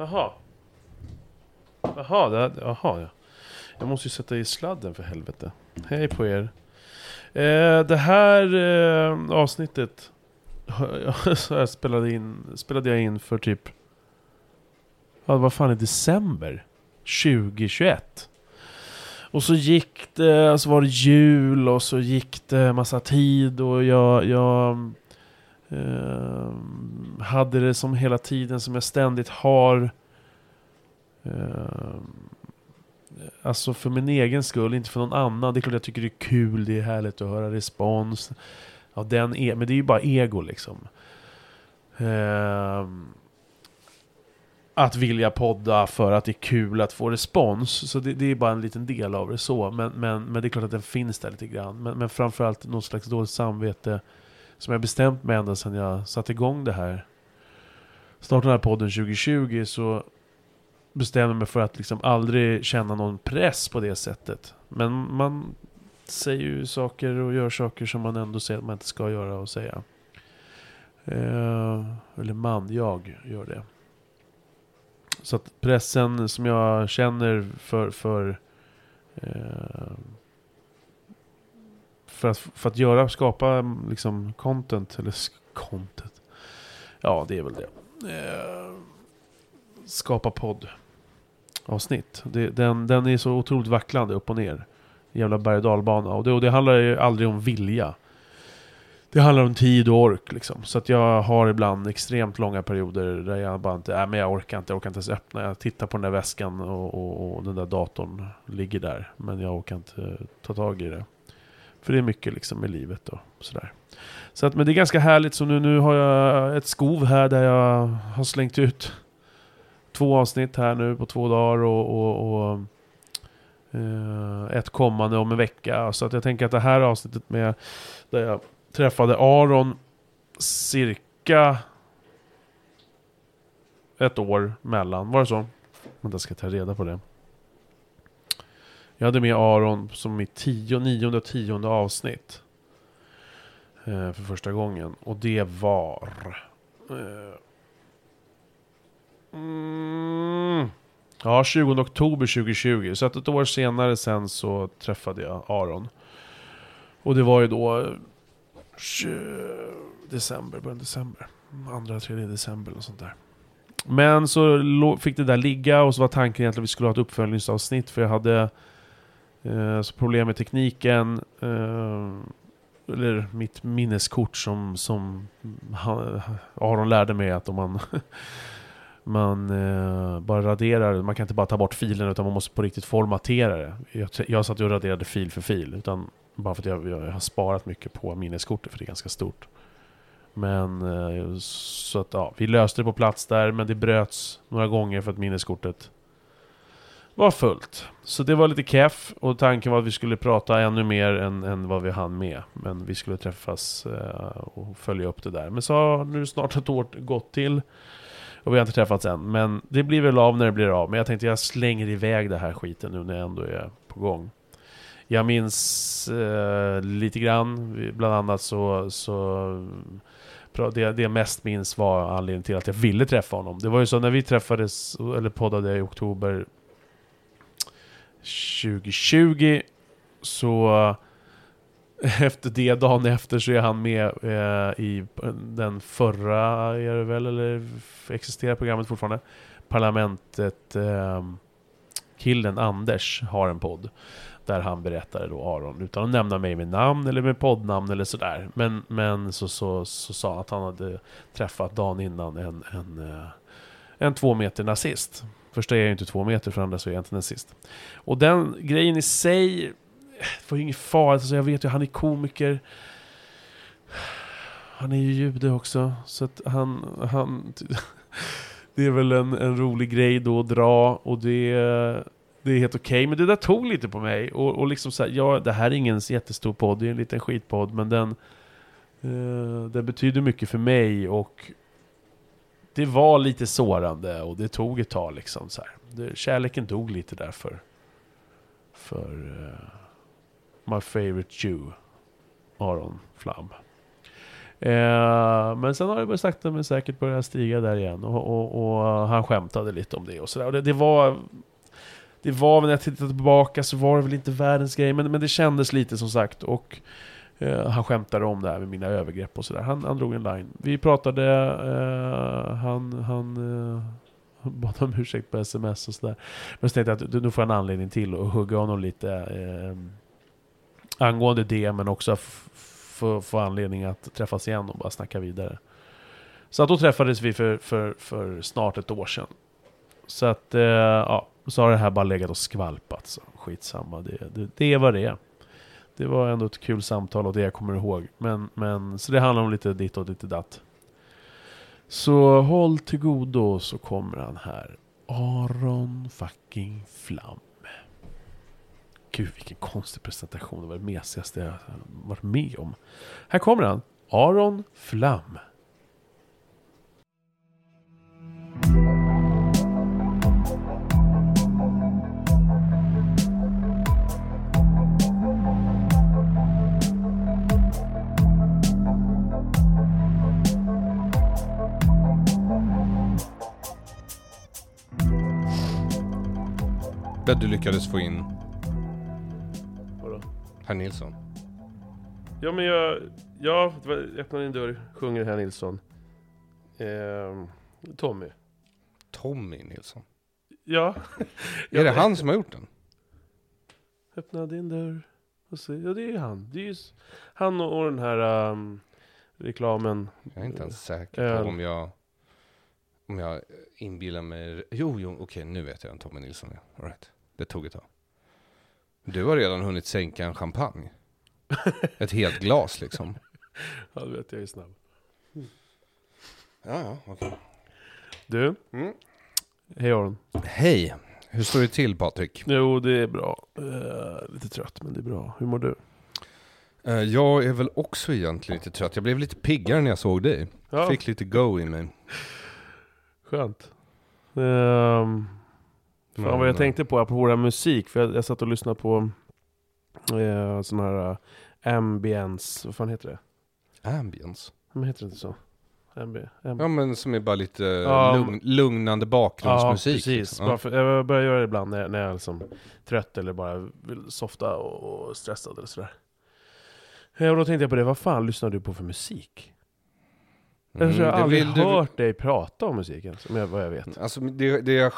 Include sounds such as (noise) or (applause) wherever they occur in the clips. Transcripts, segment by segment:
Jaha. Jaha, det, jaha ja. Jag måste ju sätta i sladden för helvete. Hej på er. Eh, det här eh, avsnittet (laughs) så jag spelade, in, spelade jag in för typ... Ja, vad fan i december 2021. Och så gick det, så var det jul och så gick det massa tid och jag, jag eh, hade det som hela tiden som jag ständigt har. Eh, alltså för min egen skull, inte för någon annan. Det är klart jag tycker det är kul, det är härligt att höra respons. Ja, den är, men det är ju bara ego liksom. Eh, att vilja podda för att det är kul att få respons. Så det, det, är bara en liten del av det så. Men, men, men det är klart att den finns där lite grann. Men, men framförallt något slags dåligt samvete som jag bestämt mig ända sedan jag satte igång det här. Startade den här podden 2020 så bestämde jag mig för att liksom aldrig känna någon press på det sättet. Men man säger ju saker och gör saker som man ändå säger att man inte ska göra och säga. Eh, eller man, jag gör det. Så att pressen som jag känner för, för, eh, för, att, för att göra, skapa liksom content, eller content. Ja, det är väl det. Eh, skapa podd avsnitt. Det, den, den är så otroligt vacklande upp och ner. Jävla berg och dalbana. Och det, och det handlar ju aldrig om vilja. Det handlar om tid och ork liksom. Så att jag har ibland extremt långa perioder där jag bara inte, äh, men jag orkar inte, jag orkar inte ens öppna. Jag tittar på den där väskan och, och, och den där datorn ligger där. Men jag orkar inte eh, ta tag i det. För det är mycket liksom med livet och sådär. Så att, men det är ganska härligt, så nu, nu har jag ett skov här där jag har slängt ut två avsnitt här nu på två dagar och, och, och eh, ett kommande om en vecka. Så att jag tänker att det här avsnittet med där jag träffade Aron cirka ett år mellan. Var det så? Vänta, ska ta reda på det. Jag hade med Aron som mitt tio, nionde och tionde avsnitt. Eh, för första gången. Och det var... Eh, mm, ja, 20 oktober 2020. Så att ett år senare sen så träffade jag Aron. Och det var ju då december, början december. Andra, tredje december och sånt där. Men så fick det där ligga och så var tanken egentligen att vi skulle ha ett uppföljningsavsnitt för jag hade eh, så problem med tekniken. Eh, eller mitt minneskort som, som Aron lärde mig att om man (laughs) man eh, bara raderar, man kan inte bara ta bort filen utan man måste på riktigt formatera det. Jag, jag satt och raderade fil för fil utan bara för att jag, jag har sparat mycket på minneskortet för det är ganska stort. Men eh, så att ja, vi löste det på plats där men det bröts några gånger för att minneskortet var fullt. Så det var lite keff och tanken var att vi skulle prata ännu mer än, än vad vi hann med. Men vi skulle träffas eh, och följa upp det där. Men så har nu snart ett år gått till. Och vi har inte träffats än. Men det blir väl av när det blir av. Men jag tänkte jag slänger iväg det här skiten nu när jag ändå är på gång. Jag minns eh, lite grann, bland annat så, så det, det jag mest minns var anledningen till att jag ville träffa honom. Det var ju så när vi träffades, eller poddade i oktober 2020, så eh, (laughs) efter det, dagen efter, så är han med eh, i den förra, är det väl, eller existerar programmet fortfarande? Parlamentet, eh, killen Anders har en podd. Där han berättade då Aron, utan att nämna mig med namn eller med poddnamn eller sådär. Men, men så, så, så sa han att han hade träffat dagen innan en, en, eh, en två meter nazist. Första är jag ju inte två meter, för andra så är jag inte nazist. Och den grejen i sig var ju ingen fara, Alltså jag vet ju, han är komiker. Han är ju jude också. Så att han... han (laughs) det är väl en, en rolig grej då att dra. Och det, det är helt okej. Okay. Men det där tog lite på mig. Och, och liksom så här, ja, det här är ingen jättestor podd. Det är en liten skitpodd. Men den... Eh, den betyder mycket för mig. Och det var lite sårande. Och det tog ett tag liksom. Så här. Det, kärleken dog lite där för... För... Uh, My favorite Jew. Aron Flam. Eh, men sen har det sakta men säkert börjat stiga där igen. Och, och, och han skämtade lite om det och sådär. Och det, det var... Det var, när jag tittade tillbaka så var det väl inte världens grej, men, men det kändes lite som sagt. Och eh, han skämtade om det här med mina övergrepp och sådär. Han, han drog en line. Vi pratade, eh, han, han eh, bad om ursäkt på sms och sådär. Men så tänkte jag att nu får jag en anledning till att hugga honom lite eh, angående det, men också få, få anledning att träffas igen och bara snacka vidare. Så att då träffades vi för, för, för snart ett år sedan. Så att, eh, ja, så har det här bara legat och skvalpat. Så skitsamma, det, det, det är vad det är. Det var ändå ett kul samtal och det jag kommer ihåg. Men, men, så det handlar om lite ditt och lite datt. Så håll till godo så kommer han här. Aron fucking Flam. Gud vilken konstig presentation. Det var det mesigaste jag varit med om. Här kommer han. Aron Flam. Där du lyckades få in Vadå? herr Nilsson. Ja men jag, ja, det var, öppna din dörr, sjunger herr Nilsson. Ehm, Tommy. Tommy Nilsson. Ja. (laughs) Är det han som har gjort den? Öppna din dörr. Och se. Ja det är han. Det är ju han och, och den här ehm, reklamen. Jag är inte ens säker Öl. på om jag om jag inbillar mig. Jo, jo, okej, nu vet jag vem Tommy Nilsson är. All right. Det tog ett tag. Du har redan hunnit sänka en champagne. Ett helt glas liksom. (laughs) Ja du vet jag är snabb. Ja, ja, okej. Du. Mm. Hej Aron. Hej, hur står det till Patrik? Jo det är bra. Eh, lite trött men det är bra. Hur mår du? Eh, Jag är väl också egentligen lite trött. Jag blev lite piggare när jag såg dig. Ja, Fick lite go i mig. skönt. Um, Fan vad jag Men, tänkte på, apropå det här musik, för jag, jag satt och lyssnade på eh, sån här eh, ambience, vad fan heter det? Ambience. Men heter det inte så? Ambi, amb Ja men som är bara lite Ja, lugn, lugnande ja, bakgrundsmusik. precis. liksom. Bara för, jag börjar göra det ibland när, när jag är liksom trött eller bara vill softa och, stressad eller sådär. Eh, Och då tänkte jag på det, vad fan lyssnar du på för musik? Mm, jag det aldrig vill du- hört dig prata om musiken, som jag, vad jag vet. Alltså det, det jag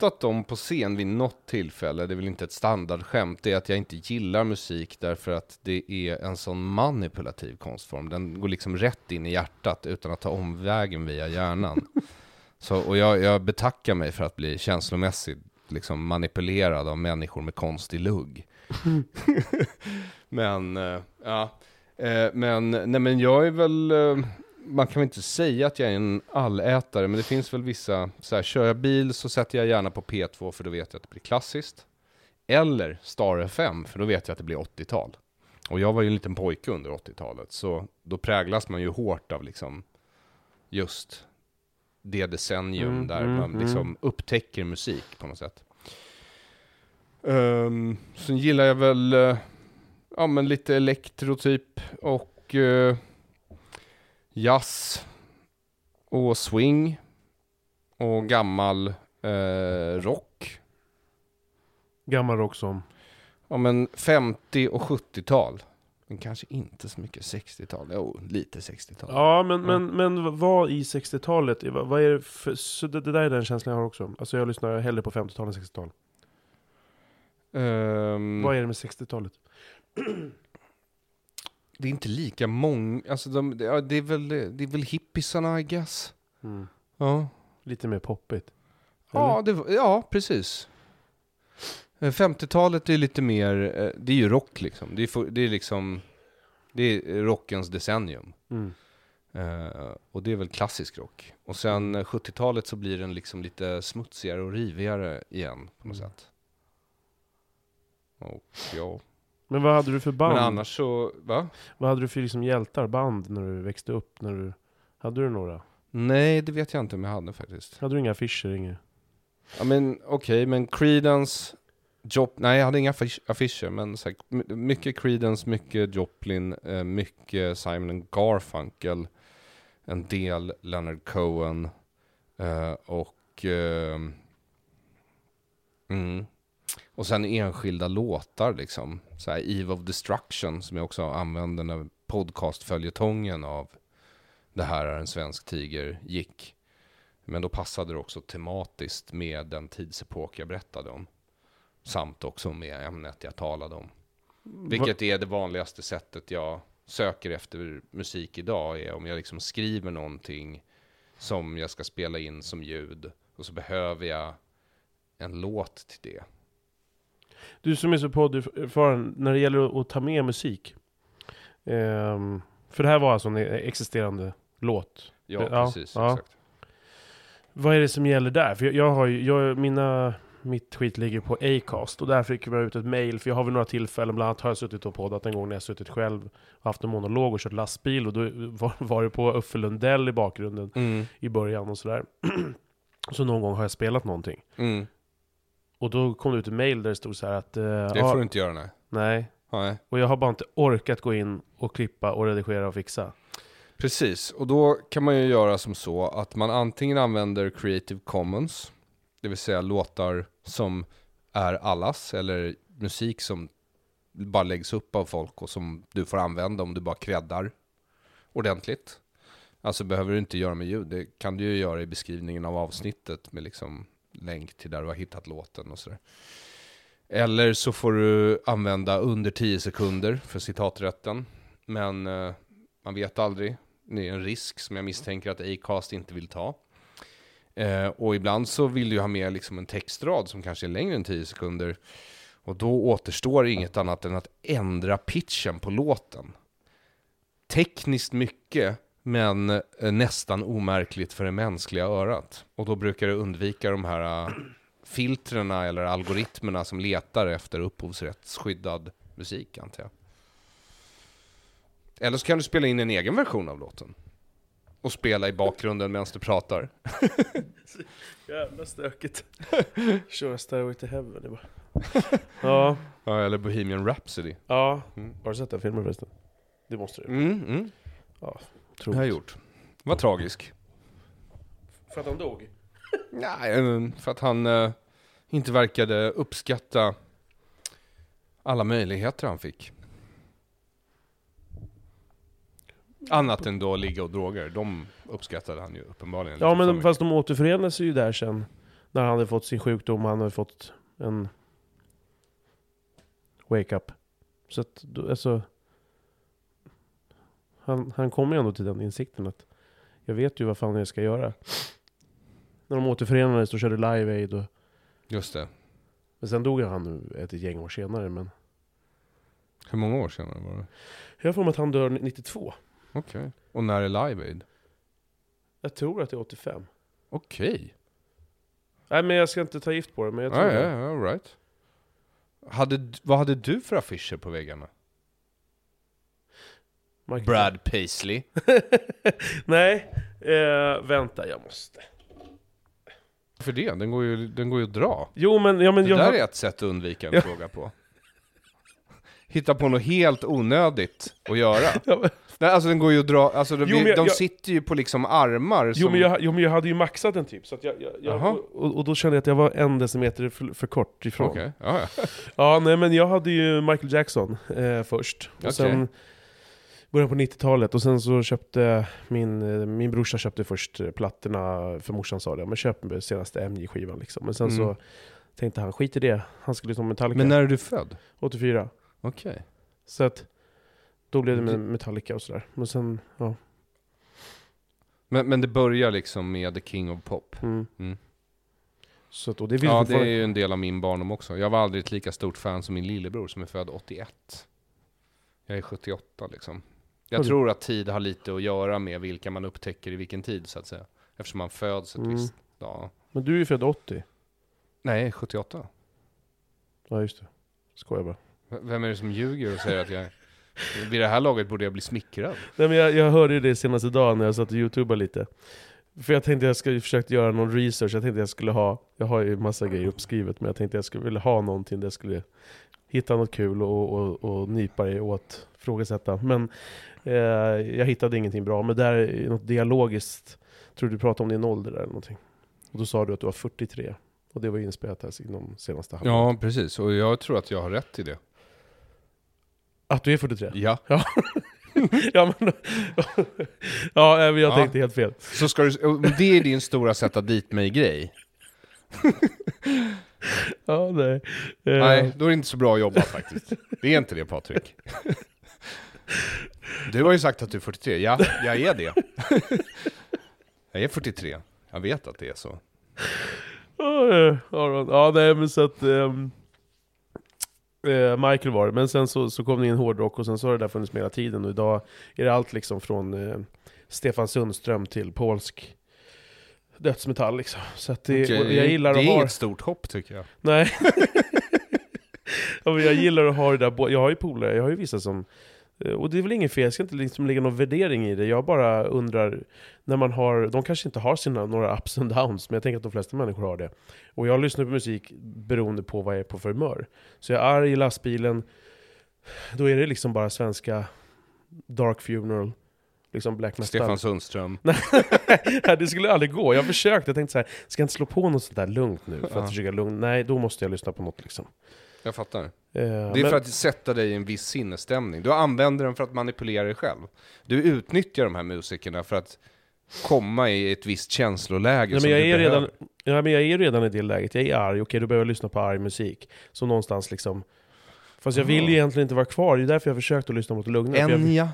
skämtat om på scen vid något tillfälle, det är väl inte ett standardskämt, det är att jag inte gillar musik därför att det är en sån manipulativ konstform. Den går liksom rätt in i hjärtat utan att ta omvägen via hjärnan. (laughs) Så, och jag, jag betackar mig för att bli känslomässigt liksom manipulerad av människor med konstig lugg. (laughs) (laughs) men, eh, ja. Eh, men, nej men jag är väl, eh, man kan väl inte säga att jag är en allätare, men det finns väl vissa, så här, kör jag bil så sätter jag gärna på P2 för då vet jag att det blir klassiskt. Eller Star FM, för då vet jag att det blir 80-tal. Och jag var ju en liten pojke under 80-talet, så då präglas man ju hårt av liksom just det decennium Mm, där mm, man mm. liksom upptäcker musik på något sätt. Um, sen gillar jag väl, eh, ja men lite elektro typ och eh, jazz och swing och gammal eh, rock. Gammal rock som... Ja men 50 och 70-tal. Men kanske inte så mycket 60-tal. Jo, lite 60-tal. Ja, men, men, men vad i 60-talet, vad, vad är det för... Så det, det där är den känslan jag har också. Alltså jag lyssnar hellre på 50-tal än 60-tal. Ehm, Vad är det med 60-talet? (clears throat) det är inte lika många, alltså de, det, ja, det, är väl, det är väl hippisarna I guess. Mm. Ja, Lite mer poppigt. ja, det, ja precis. Eh, 50-talet är lite mer, eh, det är ju rock liksom. Det är, det är liksom, det är rockens decennium. Mm. Eh, och det är väl klassisk rock. Och sen eh, 70-talet så blir den liksom lite smutsigare och rivigare igen på något Mm. sätt. Och ja, Men vad hade du för band? men annars så, va? Vad hade du för liksom hjältar, band, när du växte upp? När du... Hade du några? Nej, det vet jag inte om jag hade faktiskt. Hade du inga affischer? Inga... Ja men okej, men Creedence, Job, nej, jag hade inga affisch- affischer, men så här, my- mycket Creedence, mycket Joplin, eh, mycket Simon Garfunkel, en del Leonard Cohen eh, och eh, mm, och sen enskilda låtar liksom. Så här Eve of Destruction som jag också använde när podcastföljetongen av Det här är en svensk tiger gick. Men då passade det också tematiskt med den tidsepok jag berättade om. Samt också med ämnet jag talade om. Vilket är det vanligaste sättet jag söker efter musik idag. Är om jag liksom skriver någonting som jag ska spela in som ljud. Och så behöver jag en låt till det. Du som är så podderfaren, när det gäller att, ta med musik. Ehm, för det här var alltså en existerande låt. Ja, Ja, precis. ja. Exakt. Vad är det som gäller där? För jag, jag har ju, jag, mina, mitt skit ligger på Acast och där fick jag ut ett mail. För jag har vid några tillfällen, bland annat har jag suttit och poddat en gång när jag suttit själv haft en monolog och kört lastbil och då var, var det på Uffe Lundell i bakgrunden Mm, i början och sådär. (clears throat) så någon gång har jag spelat någonting. mm. Och då kom det ut ett mail där det stod så här att... eh, Det får du inte göra, nej. Nej. nej. Och jag har bara inte orkat gå in och klippa och redigera och fixa. Precis, och då kan man ju göra som så att man antingen använder Creative Commons, det vill säga låtar som är allas, eller musik som bara läggs upp av folk och som du får använda om du bara creddar ordentligt. Alltså behöver du inte göra med ljud, det kan du ju göra i beskrivningen av avsnittet med liksom länk till där du har hittat låten och sådär. Eller så får du använda under 10 sekunder för citaträtten. Men eh, man vet aldrig. Det är en risk som jag misstänker att Acast inte vill ta. Eh, och ibland så vill du ha med liksom en textrad som kanske är längre än 10 sekunder. Och då återstår inget annat än att ändra pitchen på låten. Tekniskt mycket, men eh, nästan omärkligt för det mänskliga örat. Och då brukar du undvika de här eh, (clears throat) filtrerna eller algoritmerna som letar efter upphovsrättsskyddad musik, antar jag. Eller så kan du spela in en egen version av låten. Och spela i bakgrunden medan du pratar. (laughs) Jävla stökigt. (laughs) Köra Stairway to Heaven. Det bara. (laughs) ja, Ja, eller Bohemian Rhapsody. ja. Mm. Har du sett den filmen förresten? Det måste du. Mm, mm. Det har jag gjort. Vad tragisk. För att han dog? Nej, eh, för att han eh, inte verkade uppskatta alla möjligheter han fick. Annat än då ligga och droger. De uppskattade han ju uppenbarligen. Ja men fast de återförenades ju där sen. När han hade fått sin sjukdom, han hade fått en wake-up. Så att, alltså... Han, han kom ju ändå till den insikten att jag vet ju vad fan jag ska göra. När de återförenades och körde Live Aid och... Just det. Men sen dog han ett gäng år senare men... Hur många år senare var det? Jag för mig att han dör 92. Okej. Och när är Live Aid? Jag tror att det är 85. Okej. Nej men jag ska inte ta gift på det, men jag tror ja, det. ja, all right. Hade, vad hade du för affischer på väggarna? Michael Brad Paisley. (laughs) Nej, eh, vänta jag måste. För det, den går ju, den går ju att dra. Jo men, ja men Det jag där har- är ett sätt att undvika en Ja. fråga på. Hitta på något helt onödigt att göra. (laughs) Ja, men- Nej, alltså den går ju att dra, alltså de, Jo, jag- de jag- sitter ju på liksom armar som... Jo men, jag, jo men jag hade ju maxat den typ, så att jag, jag, och, och då kände jag att jag var en decimeter för, för kort ifrån. Okej, ja, ja. Ja, nej men jag hade ju Michael Jackson eh, först. Och Okej. sen början på 90-talet, och sen så köpte min, eh, min brorsa köpte först eh, plattorna, för morsan sa det, men köp senaste MJ-skivan liksom. Men sen Mm. så tänkte han, skit i det, han skulle på Metallica. Men när är du född? 84. Okej. Så att då blev det med Metallica och sådär. Men sen, ja. Men, men det börjar liksom med The King of Pop. Mm. Mm. Så att, och det vill Ja, det är ju en del av min barndom också. Jag var aldrig ett lika stort fan som min lillebror som är född 81. Jag är 78 liksom. Jag tror att tid har lite att göra med vilka man upptäcker i vilken tid så att säga. Eftersom man föds ett Mm. visst... Ja. Men du är ju född 80. Nej, 78. Ja just det. Skojar bara. V- Vem är det som ljuger och säger att jag... Vid det här laget borde jag bli smickrad. Nej men jag, jag hörde ju det senaste dagen när jag satt och youtubade lite. För jag tänkte jag skulle försöka göra någon research, jag tänkte jag skulle ha, jag har ju massa grejer uppskrivet, men jag tänkte jag skulle vilja ha någonting där jag skulle hitta något kul och, och, och nypa det åt, frågasätta. Men eh, jag hittade ingenting bra, men där är något dialogiskt, tror du pratade om din ålder där eller någonting. Och då sa du att du var 43. Och det var inspelat här inom senaste halvåret. Ja, precis. Och jag tror att jag har rätt i det. Att du är 43? Ja. ja, (laughs) (laughs) men, (laughs) ja, men jag Ja. tänkte helt fel. Så ska du, det är din stora sätta dit mig-grej. (laughs) Ja, nej. Eh, Nej, då är det inte så bra jobbat faktiskt. Det är inte det Patrik. Du har ju sagt att du är 43. Ja, jag är det. Jag är 43. Jag vet att det är så. Ja, eh. Ja, nej men så att... eh, Michael var det, men sen så, så kom det in hårdrock och sen så har det där funnits med hela tiden och idag är det allt liksom från eh, Stefan Sundström till polsk dödsmetall liksom. Så att det, och jag gillar det är ha... inget stort hopp tycker jag. Nej. (laughs) ja, jag gillar att ha det där, jag har ju polare, jag har ju vissa som eh, och det är väl inget fel, jag ska inte liksom lägga någon värdering i det. Jag bara undrar, när man har, de kanske inte har sina, några ups and downs, men jag tänker att de flesta människor har det. Och jag lyssnar på musik beroende på vad jag är på för humör. Så jag är arg i lastbilen, då är det liksom bara svenska Dark Funeral, liksom Black Metal. Stefan Sundström. (laughs) Nej, det skulle aldrig gå. Jag försökte, jag tänkte så här, ska jag inte slå på något sånt där lugnt nu? För Ja. att försöka lugna, nej då måste jag lyssna på något liksom. Jag fattar. Eh, Det är men- för att sätta dig i en viss sinnesstämning. Du använder den för att manipulera dig själv. Du utnyttjar de här musikerna för att komma i ett visst känsloläge Nej, som men jag du är behöver. redan, ja, men jag är redan i det läget, jag är arg, okej då behöver jag lyssna på arg musik. Så någonstans liksom Fast jag vill ju egentligen inte vara kvar, det är därför jag försökt att lyssna mot jag- Enya.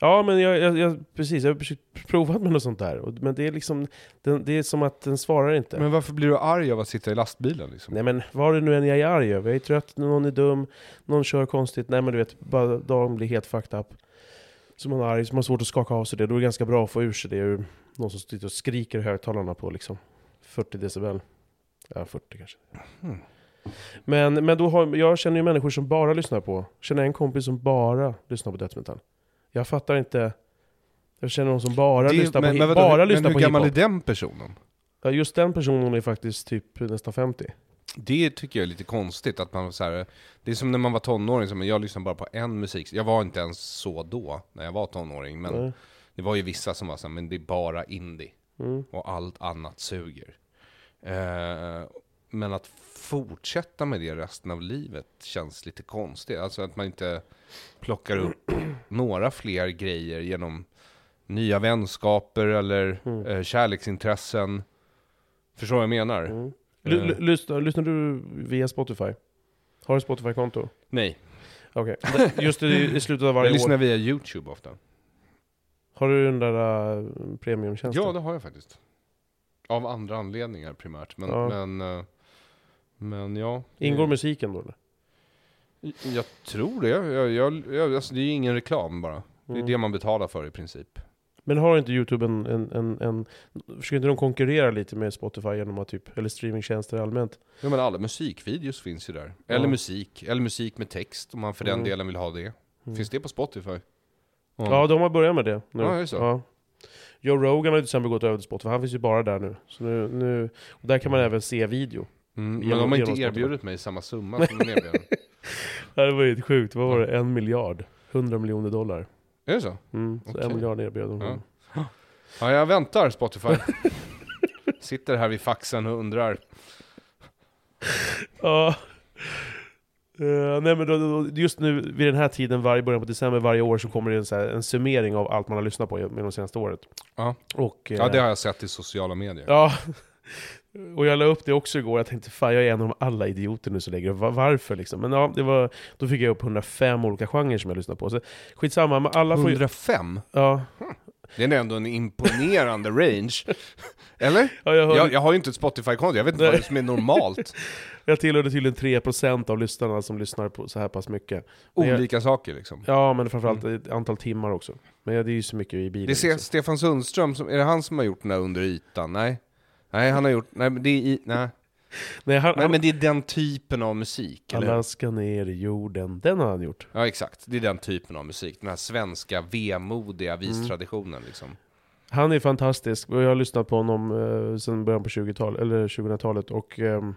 Ja men jag, jag, jag, precis, jag har försökt provat med något sånt där. Och- Men det är liksom, den, det är som att den svarar inte. Men varför blir du arg av att sitta i lastbilen liksom? Nej men vad det nu än jag är arg över, jag är trött, någon är dum, någon kör konstigt, nej men du vet, bara dagen blir helt fucked up. Så man är arg, så man har svårt att skaka av sig det, då är det ganska bra att få ur sig det ur någon som sitter och skriker i högtalarna på liksom 40 decibel. Ja, 40 kanske. Hmm. Men, men då har, jag känner ju människor som bara lyssnar på, känner en kompis som bara lyssnar på dödsmetall. Jag fattar inte, jag känner någon som bara Det- lyssnar på, men, hi- men bara men lyssnar hur på gammal är den personen? Ja, just den personen är faktiskt typ nästan 50. Det tycker jag är lite konstigt, att man så här, det är som när man var tonåring, som jag lyssnade bara på en musik. Jag var inte ens så då, när jag var tonåring, men Nej. det var ju vissa som var så här, men det är bara indie. Mm. och allt annat suger. Eh, men att fortsätta med det resten av livet känns lite konstigt. Alltså att man inte plockar upp (clears throat) några fler grejer genom nya vänskaper eller Mm. eh, kärleksintressen. Förstår vad jag menar? Mm. L- l- lyssnar, lyssnar du via Spotify? Har du Spotify-konto? Nej, Okej. Det- Just i, i slutet av jag varje lyssnar år. via YouTube ofta. Har du den där uh, premiumtjänsten? Ja, det har jag faktiskt. Av andra anledningar primärt. Men, Ja. men, eh, men ja. Ingår musiken då eller? Jag tror det. Jag, jag, jag, alltså det är ju ingen reklam bara. Det är Mm. det man betalar för i princip. Men har inte YouTube en, en, en, en... Försöker inte de konkurrera lite med Spotify genom att typ... Eller streamingtjänster allmänt? Ja men alla musikvideos finns ju där. Eller Ja. musik. Eller musik med text om man för den Mm. delen vill ha det. Mm. Finns det på Spotify? Ja, de har börjat med det nu. Ja, är det så? Ja. Joe Rogan har ju till exempel gått över till Spotify, han finns ju bara där nu. Så nu, nu och där kan man även se video. Mm, men Genom- de har genom inte erbjudit mig samma summa som de erbjöd. (laughs) Det var ju helt sjukt, vad var det? En miljard? 100 miljoner dollar. Är det så? Mm, så Okej. en miljard erbjöd de. Ja. (gasps) Ja, jag väntar Spotify. (laughs) Sitter här vid faxen och undrar. (laughs) Ja. Eh, nej men då, då, just nu vid den här tiden, varje början på december varje år, så kommer det en, så här, en summering av allt man har lyssnat på med de senaste året. Ja. Och, eh, Ja, det har jag sett i sociala medier. Ja, och jag la upp det också igår, jag tänkte fan jag är en av alla idioter nu som lägger upp, Va- varför liksom? Men ja, det var, då fick jag upp 105 olika genrer som jag lyssnade på. Så skitsamma, men alla får ju... 105? Ja, Det är ändå en imponerande (laughs) range. Eller? ja jag, hörde, Jag, jag har ju inte ett Spotify-konto, jag vet inte Nej. vad som är normalt. (laughs) jag tillhörde tydligen 3% av lyssnarna som lyssnar på så här pass mycket. Men jag- Olika saker liksom. Ja, men framförallt ett antal timmar också. Men det är ju så mycket i bilen. Det är Se- liksom. Stefan Sundström, som, är det han som har gjort den här under ytan? Nej. Nej, han har gjort, nej men det är i, nej. Nej, han, nej han, men det är den typen av musik, alla ska ner i jorden, den har han gjort. Ja exakt, det är den typen av musik. Den här svenska vemodiga Mm. vistraditionen liksom. Han är fantastisk och jag har lyssnat på honom eh, sedan början på 20-talet, eller 2000-talet och ehm,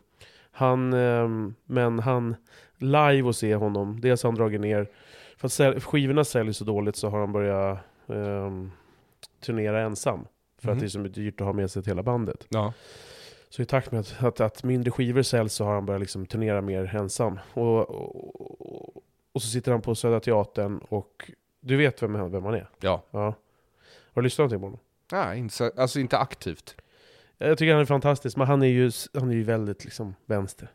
han, ehm, men han, live och se honom, dels har han dragit ner, för att skivorna säljer så dåligt så har han börjat ehm, turnera ensam. För Mhm. att det är så dyrt att ha med sig hela bandet. Ja. Så i takt med att, att, att mindre skivor säljs så har han börjat liksom turnera mer ensam. Och, och, och så sitter han på Södra Teatern och du vet vem han, vem han är? Ja. Ja. Har du lyssnat någonting på honom? Nej, inte, så- alltså inte aktivt. Jag tycker han är fantastisk, men han är ju, han är ju väldigt liksom vänster.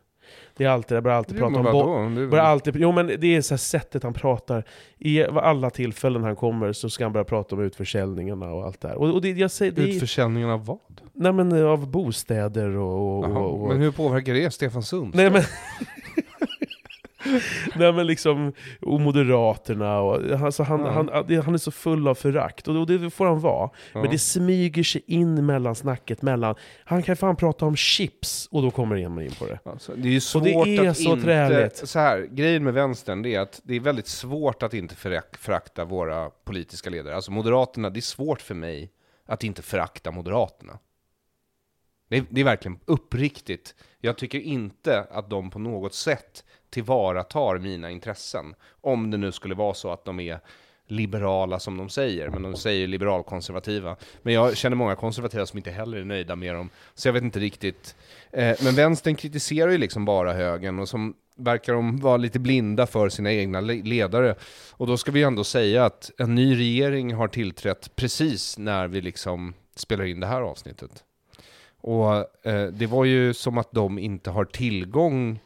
Det är alltid, jag börjar alltid prata om bo- vadå? Det- börjar alltid, Jo men det är så sättet han pratar. I alla tillfällen han kommer så ska han börja prata om utförsäljningarna och allt det här. Och, och det, jag säger, det Utförsäljningen av vad? nej men eh, av bostäder och... och, Jaha, och, och Men hur påverkar det Stefan Sund? Nej men... (laughs) (laughs) Nej men liksom, och Moderaterna och, alltså han, Ja. han, han är så full av förakt, och det får han vara. Ja. Men det smyger sig in mellan snacket mellan, han kan fan prata om chips, och då kommer han in på det. Alltså, det är ju svårt det är att så inte... träligt. Så här, grejen med vänstern det är att det är väldigt svårt att inte förak- förakta våra politiska ledare. Alltså Moderaterna, det är svårt för mig att inte förakta Moderaterna. Det är, det är verkligen uppriktigt. Jag tycker inte att de på något sätt tillvaratar mina intressen. Om det nu skulle vara så att de är liberala som de säger, men de säger liberalkonservativa. Men jag känner många konservativa som inte heller är nöjda med dem, så jag vet inte riktigt. Eh, men vänstern kritiserar ju liksom bara högern, och som verkar de vara lite blinda för sina egna ledare. Och då ska vi ändå säga att en ny regering har tillträtt precis när vi liksom spelar in det här avsnittet. Och eh, det var ju som att de inte har tillgång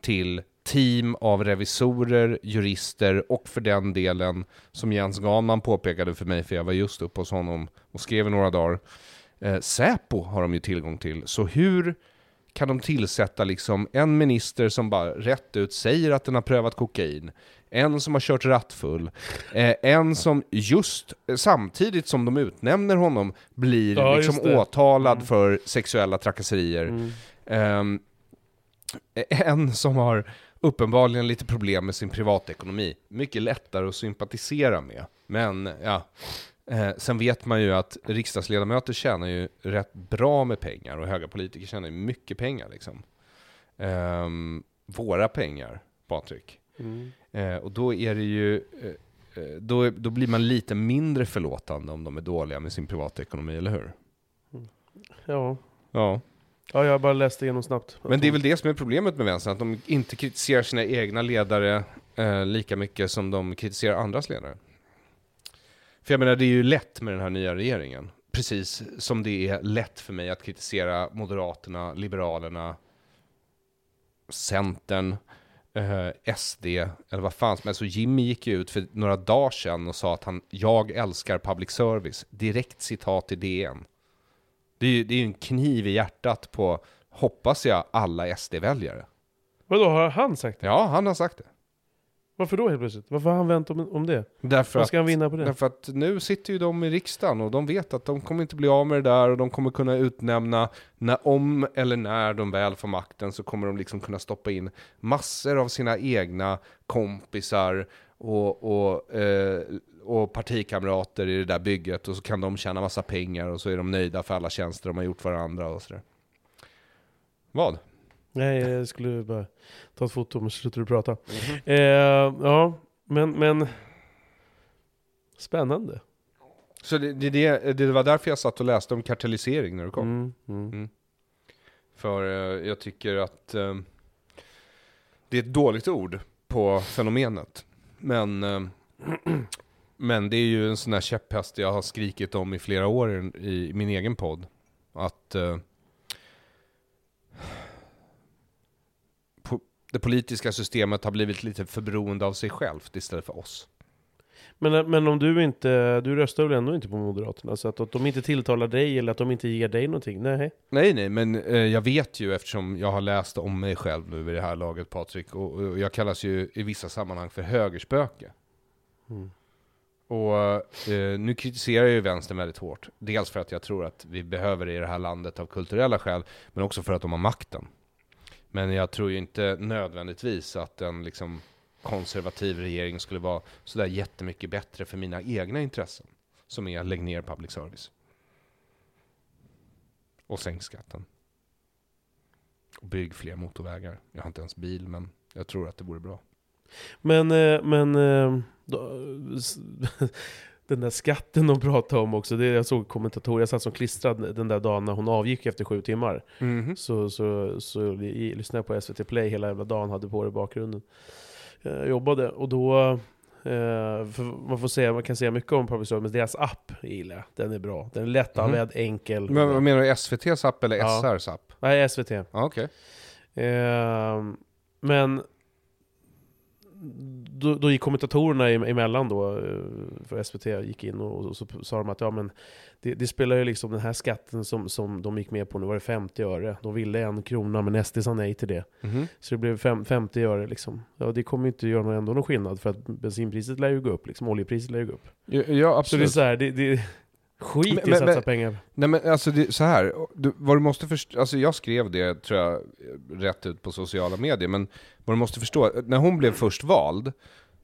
till team av revisorer, jurister och för den delen, som Jens Ganman påpekade för mig, för jag var just uppe hos honom och skrev i några dagar, eh, Säpo har de ju tillgång till. Så hur kan de tillsätta liksom en minister som bara rätt ut säger att den har prövat kokain, en som har kört rattfull, eh, en som just eh, samtidigt som de utnämner honom blir Ja, liksom åtalad Mm. för sexuella trakasserier. Mm. Ehm, en som har uppenbarligen lite problem med sin privatekonomi. Mycket lättare att sympatisera med. Men ja, eh, sen vet man ju att riksdagsledamöter tjänar ju rätt bra med pengar och höga politiker tjänar ju mycket pengar liksom. Ehm, våra pengar, Patrik. Mm. Eh, och då är det ju, eh, eh, då, då blir man lite mindre förlåtande om de är dåliga med sin privatekonomi, eller hur? Ja. Ja. Ja, jag bara läste igenom snabbt. Men det är väl det som är problemet med vänstern, att de inte kritiserar sina egna ledare eh, lika mycket som de kritiserar andras ledare. För jag menar, det är ju lätt med den här nya regeringen. Precis som det är lätt för mig att kritisera Moderaterna, Liberalerna, Centern, eh, SD, eller vad fan som helst. Så Jimmy gick ju ut för några dagar sedan och sa att han, jag älskar public service. Direkt citat i DN. Det är ju det är en kniv i hjärtat på, hoppas jag, alla SD-väljare. Vadå, har han sagt det? Ja, han har sagt det. Varför då helt plötsligt? Varför har han vänt om, om det? Därför Vad att, ska han vinna på det? därför att nu sitter ju de i riksdagen och de vet att de kommer inte bli av med det där och de kommer kunna utnämna, när, om eller när de väl får makten så kommer de liksom kunna stoppa in massor av sina egna kompisar och, och, eh, och partikamrater i det där bygget och så kan de tjäna massa pengar och så är de nöjda för alla tjänster de har gjort varandra och sådär. Vad? Nej, jag skulle bara ta ett foto men slutar du prata. Eh, ja, men, men... Spännande. Så det, det, det, det var därför jag satt och läste om kartellisering när du kom. Mm, mm. Mm. För eh, jag tycker att eh, det är ett dåligt ord på fenomenet. Men, eh, men det är ju en sån här käpphäst jag har skrikit om i flera år i, i min egen podd. Att eh, po- det politiska systemet har blivit lite för beroende av sig självt istället för oss. Men, men om du inte, du röstar väl ändå inte på Moderaterna? Så att, att de inte tilltalar dig eller att de inte ger dig någonting? Nej. Nej, nej, men eh, jag vet ju eftersom jag har läst om mig själv nu vid det här laget, Patrik, och, och jag kallas ju i vissa sammanhang för högerspöke. Mm. Och eh, nu kritiserar jag ju vänstern väldigt hårt. Dels för att jag tror att vi behöver det i det här landet av kulturella skäl, men också för att de har makten. Men jag tror ju inte nödvändigtvis att en liksom konservativ regering skulle vara sådär jättemycket bättre för mina egna intressen. Som är lägg ner public service. Och sänk skatten. Och bygg fler motorvägar. Jag har inte ens bil, men jag tror att det vore bra. Men, eh, men eh, (laughs) den där skatten de pratade om också, det, jag såg kommentatorer, jag satt som klistrad den där dagen när hon avgick efter sju timmar. Mhm. Så, så, så i, lyssnade jag på SVT Play hela jävla dagen, hade på det i bakgrunden. Jag jobbade, och då... Eh, man får säga, man kan säga mycket om public service, men deras app gillar jag. Den är bra. Den är lättanvänd, enkel. Men vad menar du? SVTs app eller Ja. SRs app? Nej, SVT. Ja, okej. Eh, men då, då gick kommentatorerna em- emellan då, eh, för SVT gick in och, och så sa de att ja, men det, det spelar ju liksom den här skatten som, som de gick med på, nu var det 50 öre. De ville en krona men SD sa nej till det. Mhm. Så det blev fem, 50 öre liksom. Ja, det kommer ju inte göra någon, ändå någon skillnad för att bensinpriset lär ju gå upp, liksom, oljepriset lär ju gå upp. Ja, ja, Så det är absolut. så här, det, det, skit Men- i att satsa men- pengar. Nej men alltså det, så här, du, vad du måste förstå, alltså jag skrev det tror jag rätt ut på sociala medier, men vad du måste förstå, när hon blev först vald,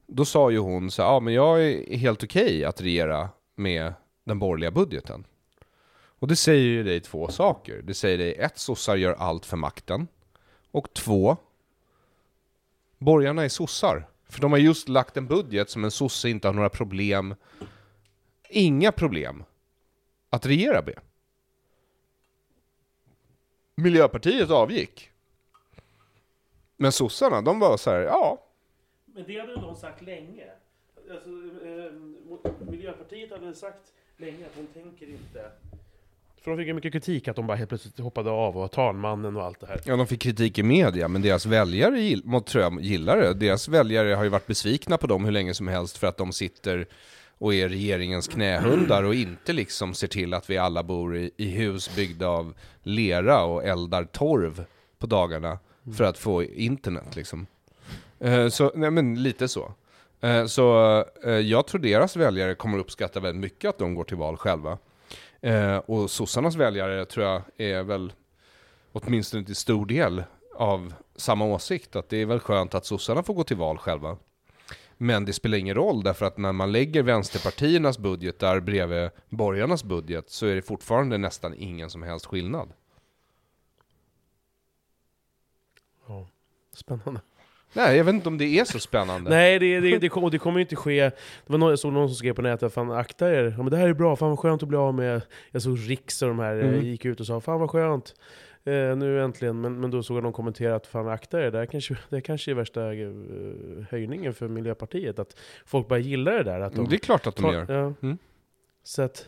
då sa ju hon så ja men jag är helt okej att regera med den borgerliga budgeten. Och det säger ju dig två saker. Det säger dig ett, sossar gör allt för makten. Och två, borgarna är sossar. För de har just lagt en budget som en sosse inte har några problem, inga problem att regera med. Miljöpartiet avgick. Men sossarna, de var så här, ja. Men det hade de sagt länge. Alltså, Miljöpartiet hade sagt länge att de tänker inte... För de fick ju mycket kritik att de bara helt plötsligt hoppade av och var talmannen och allt det här. Ja, de fick kritik i media, men deras väljare gill, tror jag gillar det. Deras väljare har ju varit besvikna på dem hur länge som helst för att de sitter och är regeringens knähundar och inte liksom ser till att vi alla bor i, i hus byggda av lera och eldar torv på dagarna för att få internet liksom. Eh, Så, nej men lite så. Eh, Så eh, jag tror deras väljare kommer uppskatta väldigt mycket att de går till val själva. Eh, Och sossarnas väljare tror jag är väl åtminstone till stor del av samma åsikt, att det är väl skönt att sossarna får gå till val själva. Men det spelar ingen roll, därför att när man lägger vänsterpartiernas budgetar bredvid borgarnas budget så är det fortfarande nästan ingen som helst skillnad. Ja. Spännande. Nej, jag vet inte om det är så spännande. Nej, det, det, det, kom, och det kommer ju inte ske. Det var någon, jag såg någon som skrev på nätet, fan akta er. Ja, men det här är bra, fan vad skönt att bli av med... Jag såg Riks och de här eh, Mm. gick ut och sa, fan vad skönt. Eh, nu äntligen, men, men då såg jag någon kommentera att fan akta er, det här kanske, det här kanske är värsta eh, höjningen för Miljöpartiet. Att folk bara gillar det där. Att de, Det är klart att de gör. Ja. Mm. Så att,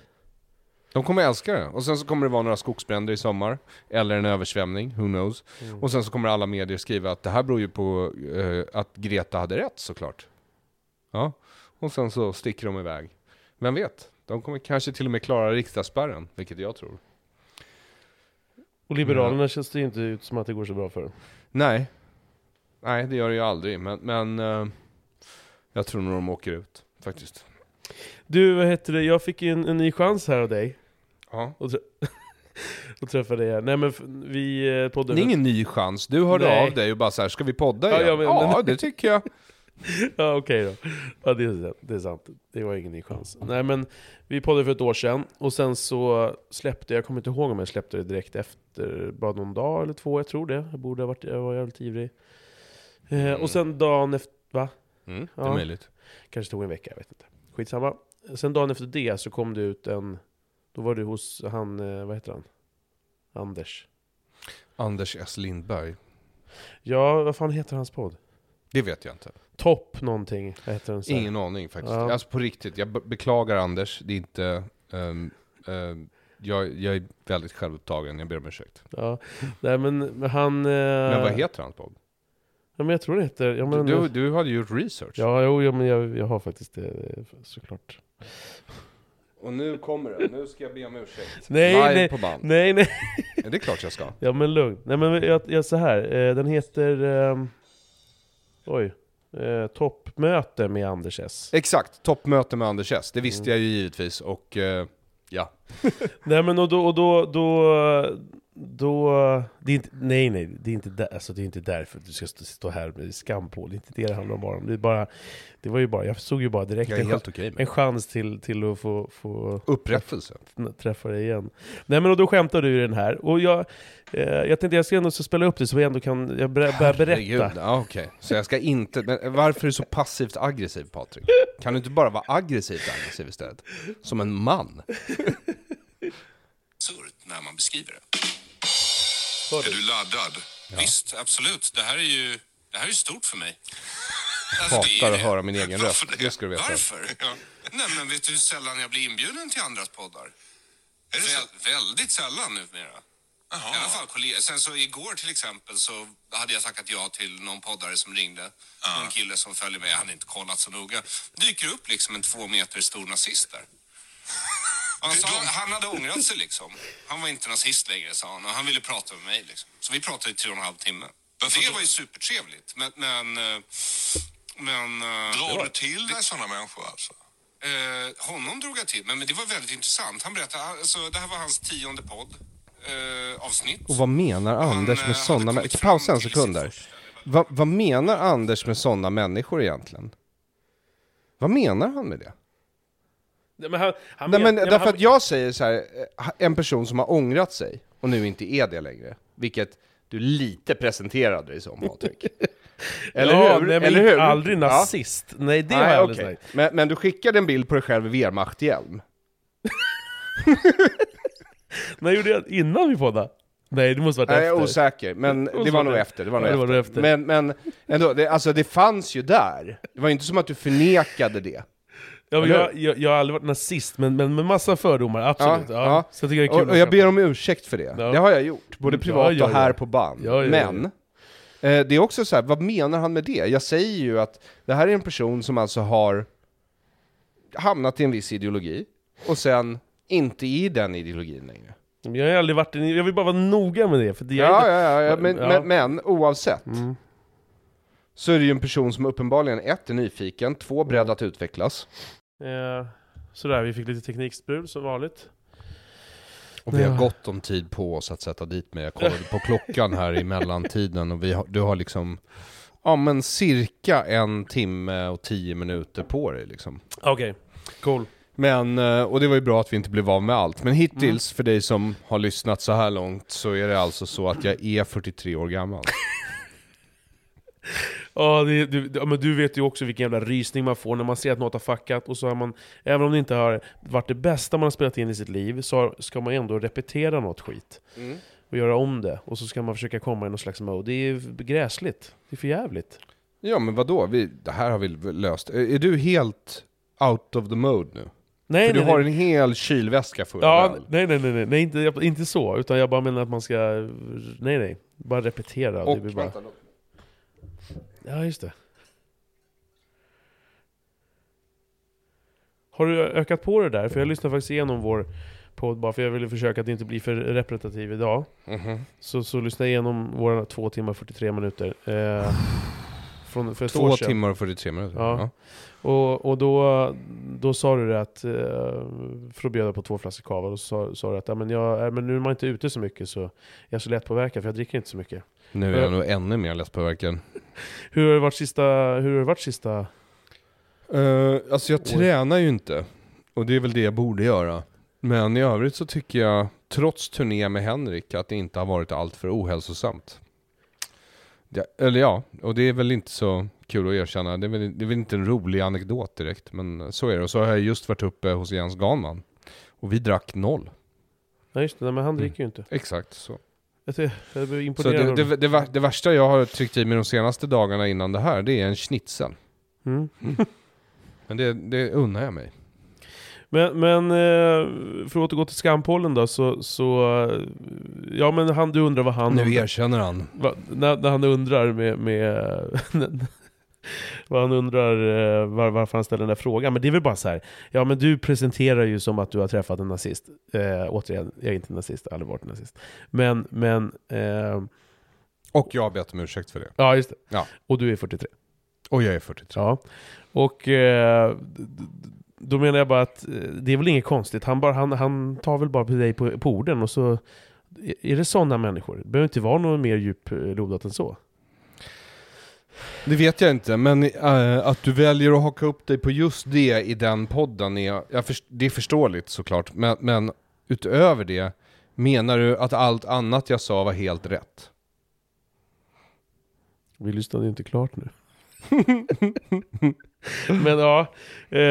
De kommer älska det. Och sen så kommer det vara några skogsbränder i sommar. Eller en översvämning, who knows. mm. Och sen så kommer alla medier skriva att det här beror ju på eh, att Greta hade rätt såklart. Ja, och sen så sticker de iväg. Vem vet? De kommer kanske till och med klara riksdagsspärren, vilket jag tror. Och Liberalerna känns det ju inte ut som att det går så bra för. Nej, nej det gör det ju aldrig. Men, men eh, jag tror nog de åker ut faktiskt. Du, vad heter det? Jag fick ju en, en ny chans här av dig. Ja. Och, trä- (laughs) och träffa dig här. Nej men vi eh, poddade... Det är ingen ny chans. Du hörde Nej. av dig och bara så här, ska vi podda Ja, igen? ja, Ja, men- det tycker jag. Ja okej då. Ja det är, det är sant. Det var ingen ny chans. Nej men vi poddade för ett år sedan och sen så släppte, jag kommer inte ihåg om jag släppte det direkt efter, bara någon dag eller två, jag tror det. Jag borde ha varit, jag var jävligt ivrig. Eh, Mm. och sen dagen efter, va? Mm, det är Ja. möjligt. Kanske tog en vecka, jag vet inte. Skitsamma. Sen dagen efter det så kom det ut en, då var du hos han, eh, vad heter han? Anders. Anders S. Lindberg. Ja, vad fan heter hans podd? Det vet jag inte. Topp någonting, heter den? så här? Ingen aning faktiskt. Ja. Alltså på riktigt, jag be- beklagar Anders. Det är inte... ehm, ehm, jag, jag är väldigt självupptagen, jag ber om ursäkt. Ja, nej men men han... Eh, Men vad heter hans podd? Ja men jag tror det heter... Ja, men, du, du, hade gjort research. ja, jo, ja, men jag, jag har faktiskt det eh, såklart. Och nu kommer det, nu ska jag be om ursäkt. Nej, Live nej. på band. Nej, nej. Det är klart jag ska. Ja men lugn. Nej men jag, jag så här. Eh, den heter... ehm, oj. Eh, toppmöte med Anders S. Exakt, toppmöte med Anders S. Det visste Mm. jag ju givetvis och eh, ja. (laughs) Nej men och då, och då, då, då det är inte, nej nej, det är inte, där, alltså, det är inte därför att du ska stå, stå här med skam på. Det är inte det det handlar om bara. Det, är bara, det var ju bara, jag såg ju bara direkt Jag en, med en chans till, till att få, få Upprättelse. träffa dig igen. Nej men och då skämtar du i den här. Och jag, eh, jag tänkte jag ska ändå så spela upp det så vi ändå kan jag börja Herregud, berätta. Ja, okej. Så jag ska inte, men varför är du så passivt aggressiv Patrik? Kan du inte bara vara aggressivt aggressiv istället? Som en man. absurt när man beskriver det. Hör Är du? laddad? Visst, absolut. Det här är ju det här är stort för mig. (laughs) Alltså, Hatar att höra min egen röst, Varför det ska du veta. Varför? Nej, men vet du hur sällan jag blir inbjuden till andras poddar? Är det? Väl, väldigt sällan numera. Jaha. I alla fall kollegor. Sen så igår till exempel så hade jag tackat ja till någon poddare som ringde. Ja. En kille som följer med, jag hade inte kollat så noga. Dyker upp liksom en två meter stor nazist där. Han, sa, han hade ångrat sig liksom. Han var inte nazist längre sa han och han ville prata med mig liksom. Så vi pratade i tre och en halv timme. Det var ju supertrevligt. Men, men, eh, men eh, Drar du till dig sådana människor alltså? Eh, honom drog jag till, men, men det var väldigt intressant. Han berättade, alltså, det här var hans tionde podd eh, avsnitt. Och vad menar Anders eh, med hade sådana människor? Pausa en sekund där. Va, vad menar Anders med sådana människor egentligen? Vad menar han med det? Men han, han Nej men, men därför att jag säger så här, eh, en person som har ångrat sig och nu inte är det längre, vilket du lite presenterade dig som Patrik. (laughs) Eller ja, hur? Nej, men Eller hur? Aldrig Ja. nazist. Nej det har Nej, jag aldrig sagt. men, men du skickade en bild på dig själv i Wehrmachthjälm. (laughs) När gjorde jag innan vi poddade? Nej det måste varit Nej, jag är efter. osäker, men det var nog efter. Det var nog Ja, var efter. nog efter. Men, men ändå, det, alltså det fanns ju där. Det var ju inte som att du förnekade det. Ja, jag, jag, jag har aldrig varit nazist, men, men med massa fördomar, absolut. Ja, ja. Så jag tycker det är kul Och, jag ber om ursäkt för det. Ja. Det har jag gjort, både Ja, privat ja, och här ja. på band. Ja, ja, ja. Men, eh, det är också så här, vad menar han med det? Jag säger ju att det här är en person som alltså har hamnat i en viss ideologi, och sen inte i den ideologin längre. Jag har aldrig varit en, jag vill bara vara noga med det, för det Ja, inte, ja, ja, ja, men, Ja. Men, men oavsett. Mm. Så är det ju en person som uppenbarligen ett är nyfiken, två beredd att utvecklas. Eh, sådär, vi fick lite teknikstrul som vanligt. Och vi har gott om tid på oss att sätta dit mig. Jag kollade (laughs) på klockan här i mellantiden och vi har, du har liksom, ja men cirka en timme och tio minuter på dig liksom. Okej, cool. Men, eh, och det var ju bra att vi inte blev av med allt. Men hittills, för dig som har lyssnat så här långt, så är det alltså så att jag är 43 år gammal. (laughs) Ja, det, du, ja, men du vet ju också vilken jävla rysning man får när man ser att något har fuckat, och så har man, även om det inte har varit det bästa man har spelat in i sitt liv, så ska man ändå repetera något skit. Och göra om det, och så ska man försöka komma i någon slags mode. Det är ju gräsligt. Det är för jävligt. Ja men vadå, vi, det här har vi löst. Är, du helt out of the mode nu? Nej, För du nej, har nej. en hel kylväska full Ja, nej, nej, nej, nej, nej inte, inte så, utan jag bara menar att man ska, nej nej, bara repetera. Och, det blir bara, vänta. Ja, just det. Har du ökat på det där? För jag lyssnade faktiskt igenom vår podd bara för jag ville försöka att inte bli för repetitiv idag. Mhm. Så, så lyssnade jag igenom våra två timmar och 43 minuter. Eh, från, för Två timmar och 43 minuter. Ja. Ja. Och, och då, då sa du det att, eh, för att bjuda på två flaskor cava, och så sa, du att ja, men jag, äh, men nu är man inte ute så mycket så jag är så lättpåverkad för jag dricker inte så mycket. Nu är jag nog ännu mer lättpåverkad. Hur har det varit sista, hur har det varit sista Uh, alltså jag Oj. tränar ju inte. Och det är väl det jag borde göra. Men i övrigt så tycker jag, trots turné med Henrik, att det inte har varit allt för ohälsosamt. Det, eller ja, och det är väl inte så kul att erkänna. Det är, väl, det är väl inte en rolig anekdot direkt, men så är det. Och så har jag just varit uppe hos Jens Ganman. Och vi drack noll. Nej just det, men han Mm. dricker ju inte. Exakt så. Jag, blev Så imponerad. det, av det, det, vär- det värsta jag har tryckt i mig de senaste dagarna innan det här, det är en schnitzel. Mm. (laughs) Men det, det unnar jag mig. Men, men eh, för att återgå till skampollen då, så, så eh, ja men han, du undrar vad han Nu erkänner han. va, när, när han undrar med, med (laughs) (laughs) vad han undrar eh, var, varför han ställer den där frågan, men det är väl bara så här. ja men du presenterar ju som att du har träffat en nazist, eh, återigen, jag är inte nazist, jag har aldrig varit nazist, men, men, eh, Och jag har bett om ursäkt för det. ja just det, Ja. och du är 43. Och jag är 43. Ja, och, eh, då menar jag bara att eh, det är väl inget konstigt. Han, bara, han, han tar väl bara på dig på, på orden och så är det sådana människor. Det behöver inte vara något mer djuplodat än så. Det vet jag inte, men äh, att du väljer att haka upp dig på just det i den podden, är, jag först, det är förståeligt såklart, men, men utöver det, menar du att allt annat jag sa var helt rätt? Vi lyssnade inte klart nu. (laughs) (laughs) men ja, eh,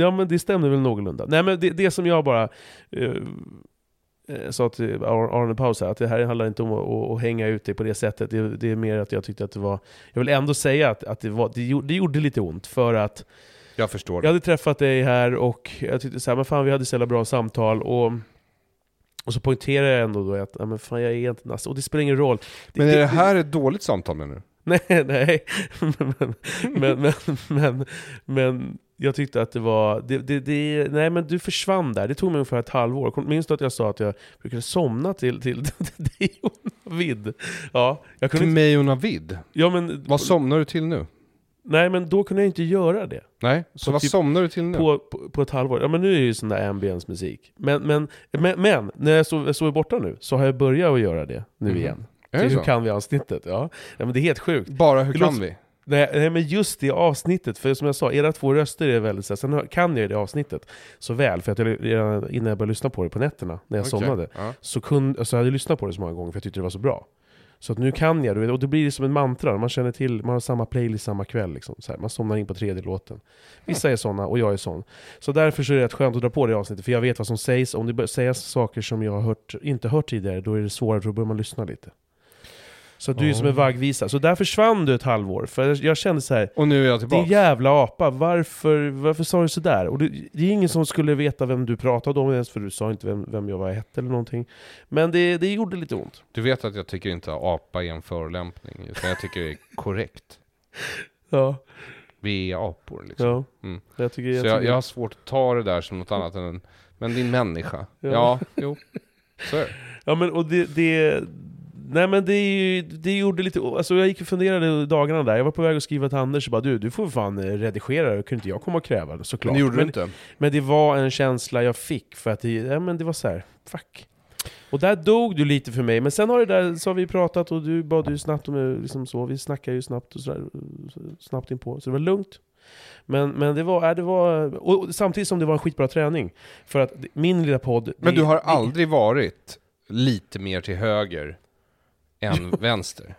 ja, men det stämde väl någorlunda. Nej men det, det som jag bara eh sa till Arne Paus här, att det här handlar inte om att, att, hänga ut dig på det sättet. Det, det, är mer att jag tyckte att det var... Jag vill ändå säga att, att det, var, det, gjorde, det gjorde lite ont, för att jag förstår. Jag hade träffat dig här och jag tyckte såhär, men fan vi hade så jävla bra samtal och och så poängterar jag ändå då att, men fan jag är inte nasse, och det spelar ingen roll. Men är det här ett dåligt samtal menar du? (laughs) Nej, nej. (laughs) men, men, men, men jag tyckte att det var... Det, det, det, nej men du försvann där, det tog mig ungefär ett halvår. Minns du att jag sa att jag brukade somna till, till (laughs) Dion Vid? Ja, jag kunde till mig och Navid? Ja, men, Vad somnar du till nu? Nej men då kunde jag inte göra det. Nej, så vad typ somnar du till nu? På, på, på, ett halvår. Ja men nu är det ju sån där ambience musik. Men, men, men, men när jag står, jag borta nu, så har jag börjat att göra det nu mm. igen. Är hur kan vi avsnittet? Ja. ja men det är helt sjukt. Bara hur det kan låter, vi? Nej, nej, men just det avsnittet, för som jag sa, era två röster är väldigt så sen kan jag det avsnittet så väl, för att jag, innan jag började lyssna på det på nätterna, när jag okay. somnade, ja. så, kunde, alltså, jag hade lyssnat på det så många gånger för jag tyckte det var så bra. Så att nu kan jag det, och det blir det som en mantra, man känner till, man har samma playlist samma kväll. Liksom, så här, man somnar in på tredje låten. Vissa är sådana, och jag är sån. Så därför så är det rätt skönt att dra på det avsnittet, för jag vet vad som sägs. Om det börjar sägas saker som jag har hört, inte hört tidigare, då är det svårare, då börjar man lyssna lite. Så du är som en vaggvisa. Så där försvann du ett halvår, för jag kände så här. Och nu är jag tillbaka. Din jävla apa, varför, varför sa du sådär? Och det, det är ingen som skulle veta vem du pratade om ens, för du sa inte vem, vem jag var hette eller någonting. Men det, det gjorde lite ont. Du vet att jag tycker inte att apa är en förolämpning, utan jag tycker det är (laughs) korrekt. ja. Vi är apor liksom. Ja. Mm. Jag tycker, jag så jag, jag, har svårt att ta det där som något annat än en, men din människa. Ja, ja jo. Så är det. Ja men och det, det, Nej men det, det gjorde lite, alltså jag gick och funderade dagarna där, jag var på väg att skriva till Anders och bara du, du får fan eh, redigera det, kunde inte jag komma och kräva det såklart. Men det gjorde men, du inte? Men det var en känsla jag fick, för att det, ja, men det var så här, fuck. Och där dog du lite för mig, men sen har det där, så har vi pratat och du bad ju snabbt om liksom så, vi snackade ju snabbt och sådär, snabbt inpå, så det var lugnt. Men, men det var, det var, och samtidigt som det var en skitbra träning. För att min lilla podd... Men du har aldrig varit lite mer till höger än vänster.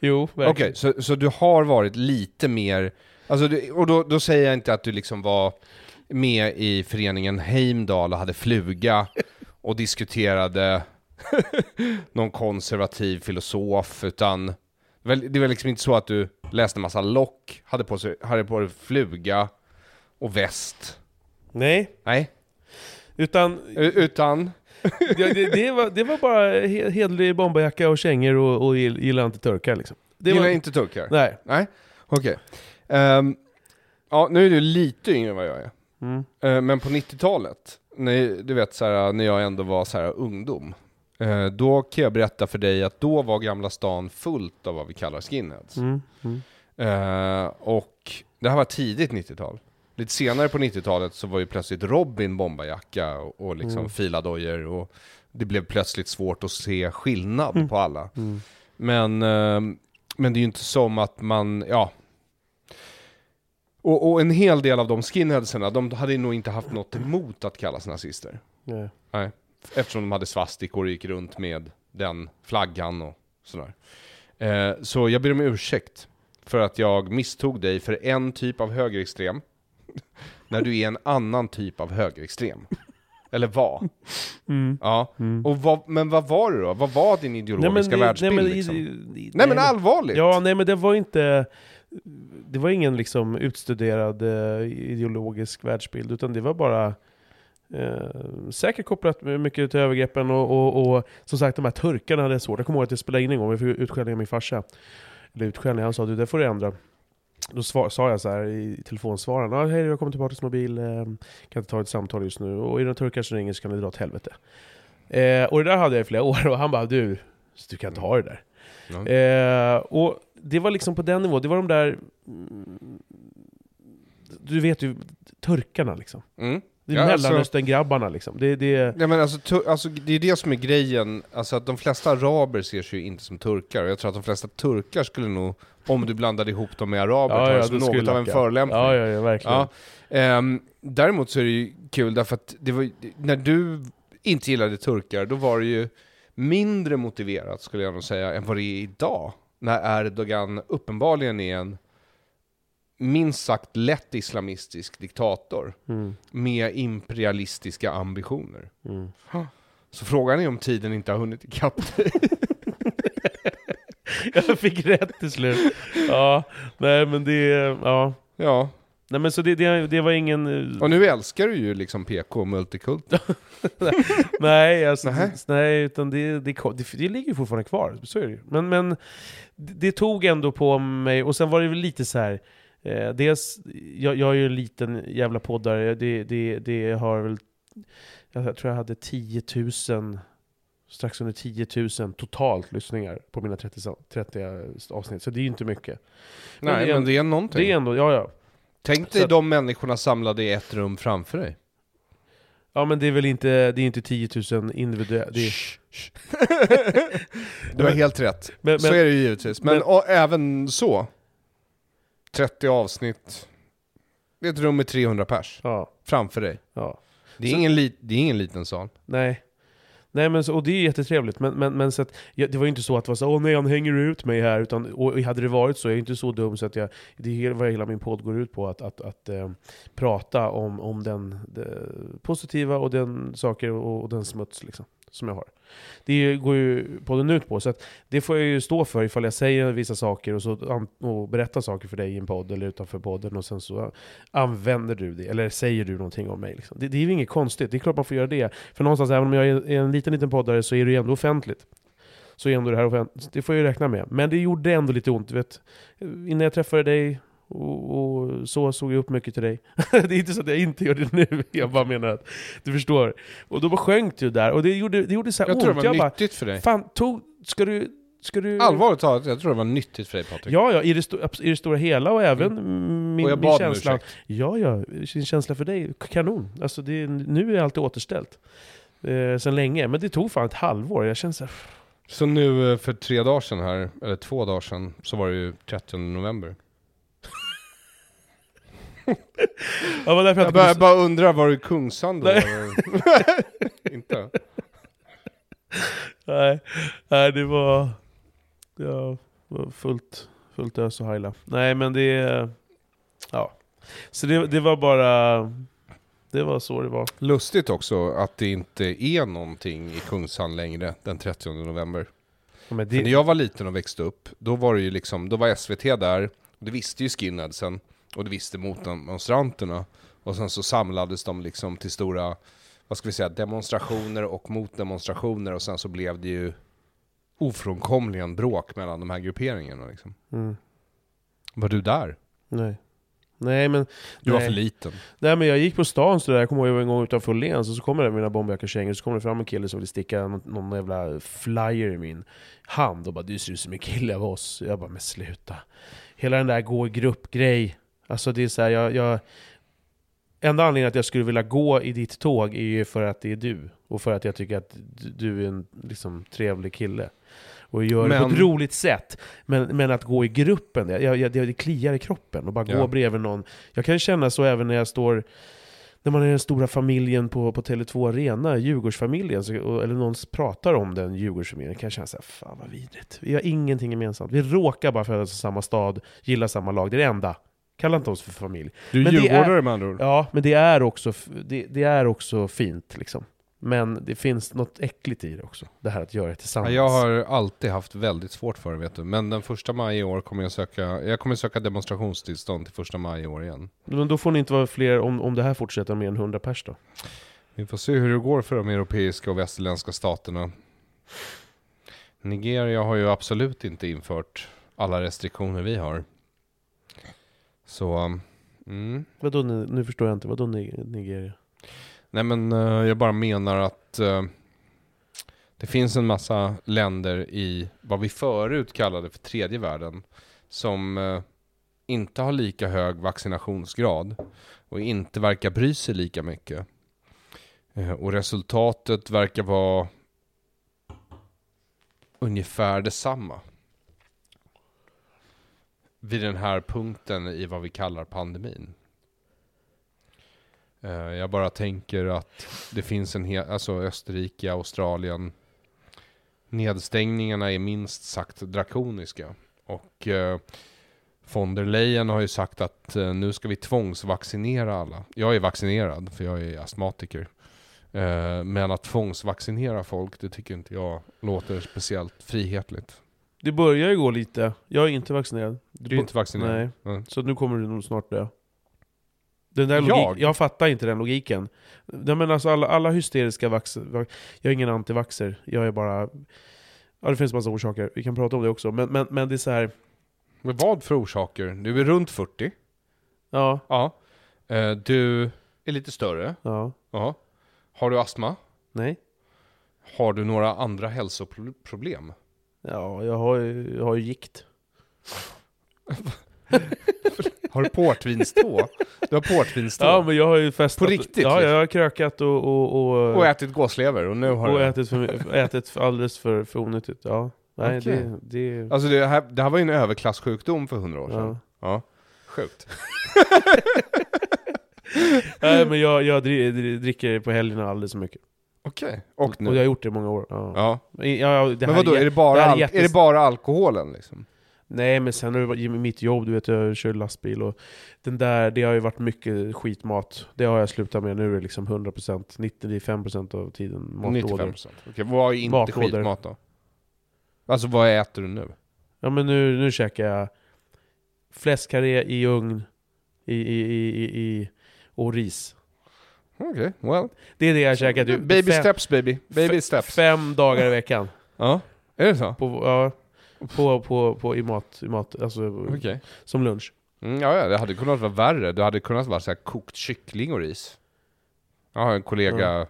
Jo, verkligen. Okej, så, så du har varit lite mer, alltså du, och då, då säger jag inte att du liksom var med i föreningen Heimdal och hade fluga och diskuterade (laughs) någon konservativ filosof, utan det var liksom inte så att du läste en massa lock, hade på, sig, hade på dig fluga och väst. Nej. Nej. Utan... Utan? (laughs) det, det, det, var, det var bara hederlig bomberjacka och kängor och, och gillar inte turkar liksom. Det gillar var... inte turkar? Nej. Nej, okej. Okay. Um, ehm, ja, nu är du lite yngre än vad jag är. Mm. Uh, men på 90-talet, när, du vet så när jag ändå var så här, ungdom, uh, då kan jag berätta för dig att då var Gamla stan fullt av vad vi kallar skinheads. Mm. Mm. Uh, och det här var tidigt 90-tal. Lite senare på 90-talet så var ju plötsligt Robin bombarjacka och, och liksom mm. filadojor och det blev plötsligt svårt att se skillnad mm. på alla. Mm. Men, eh, men det är ju inte som att man, ja. Och, och, en hel del av de skinheadserna, de hade nog inte haft något emot att kallas nazister. Nej. Nej. Eftersom de hade svastikor och gick runt med den flaggan och sådär. Eh, så jag ber om ursäkt för att jag misstog dig för en typ av högerextrem (laughs) när du är en annan typ av högerextrem. Eller var. Mm. Ja. Mm. Och vad, men vad var det då? Vad var din ideologiska nej, men, världsbild? Nej men, liksom? nej, nej, men allvarligt! Ja, nej men det var inte... Det var ingen liksom utstuderad uh, ideologisk världsbild, utan det var bara... Uh, säkert kopplat mycket till övergreppen och, och, och, som sagt de här turkarna hade svårt. Jag kommer ihåg att jag spelade in en gång, vi fick utskällning av min farsa. Eller utskällning, han sa du det får du ändra. Då svar, sa jag så här i telefonsvararen, ah, hej jag kommer tillbaka till mobil, eh, kan inte ta ett samtal just nu. Och är det någon turkar som ringer så kan det dra åt helvete. Eh, och det där hade jag i flera (laughs) år, och han bara du, du kan inte ha det där. Mm. Eh, och det var liksom på den nivån, det var de där... du vet ju, turkarna liksom. Mm. Det är Ja, alltså- Mellanöstern-grabbarna liksom. Det, det, Ja, men alltså, alltså, det är det som är grejen, alltså att de flesta araber ser sig ju inte som turkar, och jag tror att de flesta turkar skulle nog, om du blandade ihop dem med araber, ta det som det något av en förolämpning. Ja, ja, ja, verkligen. Ja. Ehm, däremot så är det ju kul därför att det var, när du inte gillade turkar, då var det ju mindre motiverat skulle jag nog säga än vad det är idag. När Erdogan uppenbarligen är en minst sagt lätt islamistisk diktator Mm, med imperialistiska ambitioner. mm. Så frågan är om tiden inte har hunnit ikapp dig. (laughs) Jag fick rätt till slut. Ja, nej men det, ja. Ja, Nej men så det, det, det var ingen... och nu älskar du ju liksom PK och multikult. (laughs) Nej, alltså, nej utan det, det, det, det ligger ju fortfarande kvar, så är det ju. Men, men det, det tog ändå på mig, och sen var det väl lite så här. Eh, dels, jag, jag är ju en liten jävla poddare, det, det, det har väl... Jag tror jag hade 10 000, strax under 10 000 totalt lyssningar på mina 30, sa- 30 avsnitt, så det är ju inte mycket. Men Nej, det är- men det är någonting. Det är ändå, ja ja. Tänk så dig de människorna samlade i ett rum framför dig. Ja men det är väl inte, det är inte 10 000 individuella... Det är, (laughs) Du har helt rätt. men, så men, är det ju givetvis. Men, men- och även så. 30 avsnitt. Det är ett rum med 300 pers ja, framför dig. ja. Det är, Så- ingen, lit, det är ingen liten sal. Nej. Nej men så, och det är jättetrevligt, men, men, men så att, ja, det var ju inte så att det var så åh nej han hänger ut mig här, utan, och hade det varit så, jag är inte så dum så att jag, det är hela- vad hela min podd går ut på, att, att, att eh, prata om, om den det positiva och den saker och, och den smuts liksom, som jag har. Det går ju podden ut på, så att det får jag ju stå för ifall jag säger vissa saker och, så, och berättar saker för dig i en podd eller utanför podden och sen så använder du det, eller säger du någonting om mig. Liksom. Det, det är ju inget konstigt, det är klart man får göra det. För någonstans, även om jag är en liten, liten poddare, så är det ju ändå offentligt. Så är ändå det här offentligt. Det får jag ju räkna med. Men det gjorde ändå lite ont, du vet. Innan jag träffade dig, och, och så såg jag upp mycket till dig. (laughs) det är inte så att jag inte gör det nu, (laughs) jag bara menar att du förstår. Och då bara sjönk du där, och det gjorde, det gjorde så här Jag ont. tror det var jag bara, nyttigt för dig. fan, tog, ska du... Ska du... Allvarligt talat, jag tror det var nyttigt för dig Patrik. Ja, ja, i det, i det stora hela och även min, och jag min bad om känsla. ursäkt. Ja, ja, sin känsla för dig, kanon. Alltså det, nu är allt återställt. Eh, sen länge, men det tog fan ett halvår. Jag känner så här, Så nu eh, för tre dagar sedan här, eller två dagar sedan, så var det ju 30 november. Ja, var därför jag Jag bara, undrar, var du i Kungsan då? (laughs) Inte? nej, nej, det var, ja, var fullt, fullt ös och heila. Nej, men det, ja. Så det, det var bara, det var så det var. Lustigt också att det inte är någonting i Kungsan längre den 30 november. Ja, Men För det, när jag var liten och växte upp, då var det ju liksom, då var SVT där, det visste ju skinheadsen, och det visste motdemonstranterna. Och sen så samlades de liksom till stora, vad ska vi säga, demonstrationer och motdemonstrationer, och sen så blev det ju ofrånkomligen bråk mellan de här grupperingarna liksom. mm, Var du där? nej. Nej men, Du var nej. för liten. Nej men jag gick på stan så där, jag kommer ihåg en gång utanför Åhléns, och så kommer det mina bomberjackarkängor, så kommer det fram en kille som vill sticka någon, någon jävla flyer i min hand och bara 'Du ser ut som en kille av oss' Jag bara 'Men sluta' Hela den där gå i grupp-grej, alltså det är så här, jag, jag Enda anledningen att jag skulle vilja gå i ditt tåg är ju för att det är du, och för att jag tycker att du- är en liksom, trevlig kille. Och gör det på Men- ett roligt sätt. Men, men att gå i gruppen, jag, jag, det, det kliar i kroppen. Och bara Ja. gå bredvid någon. Jag kan känna så även när jag står när man är den stora familjen på, på Tele2 Arena, Djurgårdsfamiljen, så, eller någon pratar om den Djurgårdsfamiljen, kan jag känna såhär, fan vad vidrigt. Vi har ingenting gemensamt. Vi råkar bara födas i samma stad, gilla samma lag, det är det enda. Kalla inte oss för familj. Du är Men det är- djurgårdare med andra ord. Ja, men det är också, det, det är också fint liksom. Men det finns något äckligt i det också, det här att göra det tillsammans. jag har alltid haft väldigt svårt för det vet du. Men den första maj i år kommer jag söka, jag kommer söka demonstrationstillstånd till första maj i år igen. Men då får ni inte vara fler, om, om det här fortsätter, mer än 100 pers då. Vi får se hur det går för de europeiska och västerländska staterna. Nigeria har ju absolut inte infört alla restriktioner vi har. Så, mm. Vadå, nu, nu förstår jag inte, vadå Ni- Nigeria? Nej men eh, jag bara menar att eh, det finns en massa länder i vad vi förut kallade för tredje världen som eh, inte har lika hög vaccinationsgrad och inte verkar bry sig lika mycket. Och resultatet verkar vara ungefär detsamma. Vid den här punkten i vad vi kallar pandemin. Eh, jag bara tänker att det finns en hel, alltså Österrike, Australien. Nedstängningarna är minst sagt drakoniska. Och eh, von der Leyen har ju sagt att eh, nu ska vi tvångsvaccinera alla. Jag är vaccinerad för jag är astmatiker. Eh, men att tvångsvaccinera folk, det tycker inte jag låter speciellt frihetligt. Det börjar ju gå lite. Jag är inte vaccinerad. Du är inte vaccinerad? Nej. Mm. Så nu kommer du nog snart dö. Den där Jag? logik, jag fattar inte den logiken. Nej, men alltså alla, alla hysteriska vax... va- Jag är ingen antivaxer. Jag är bara... Ja, det finns massa orsaker. Vi kan prata om det också. Men, men, men det är så här. Men vad för orsaker? Du är runt 40. Ja, Ja. Eh, du är lite större. ja, Ja. Har du astma? nej. Har du några andra hälsoproblem? Ja, jag har ju, jag har ju gikt. (laughs) Har du portvinstå? Du har portvinstå? Ja, men jag har ju festat. På riktigt, Ja, liksom? jag har krökat och... Och, och, Och ätit gåslever och nu har och du... ätit, för, ätit alldeles för, för onyttigt. Ja. Nej, Okej. det... det Alltså det här, det här var ju en överklassjukdom för hundra år sedan. ja. Ja. Sjukt. (laughs) Nej, men jag, jag dri- dri- dricker på helgerna alldeles för mycket. Okej. Och nu? Och jag har gjort det i många år. Ja. Ja. Men, ja, det Men vadå, jä- är det bara, det är jättes- är det bara alkoholen liksom? Nej men sen har det mitt jobb, du vet jag kör lastbil och den där, det har ju varit mycket skitmat. Det har jag slutat med, nu är det liksom 100%, 95% av tiden matlådor. 95%. Okej, vad är inte Matlådor. skitmat då? Alltså vad äter du nu? Ja men nu, nu käkar jag fläskkarré i ugn i, i, i, i, i, och ris. Okej, well. Det är det jag käkar typ Baby fem, steps baby. Baby steps. fem dagar i veckan. Ja, är det så? På, ja, på, på, på, i mat, i mat alltså Okej. som lunch. Mm, ja, ja, det hade kunnat vara värre. Det hade kunnat vara så här kokt kyckling och ris. Jag har en kollega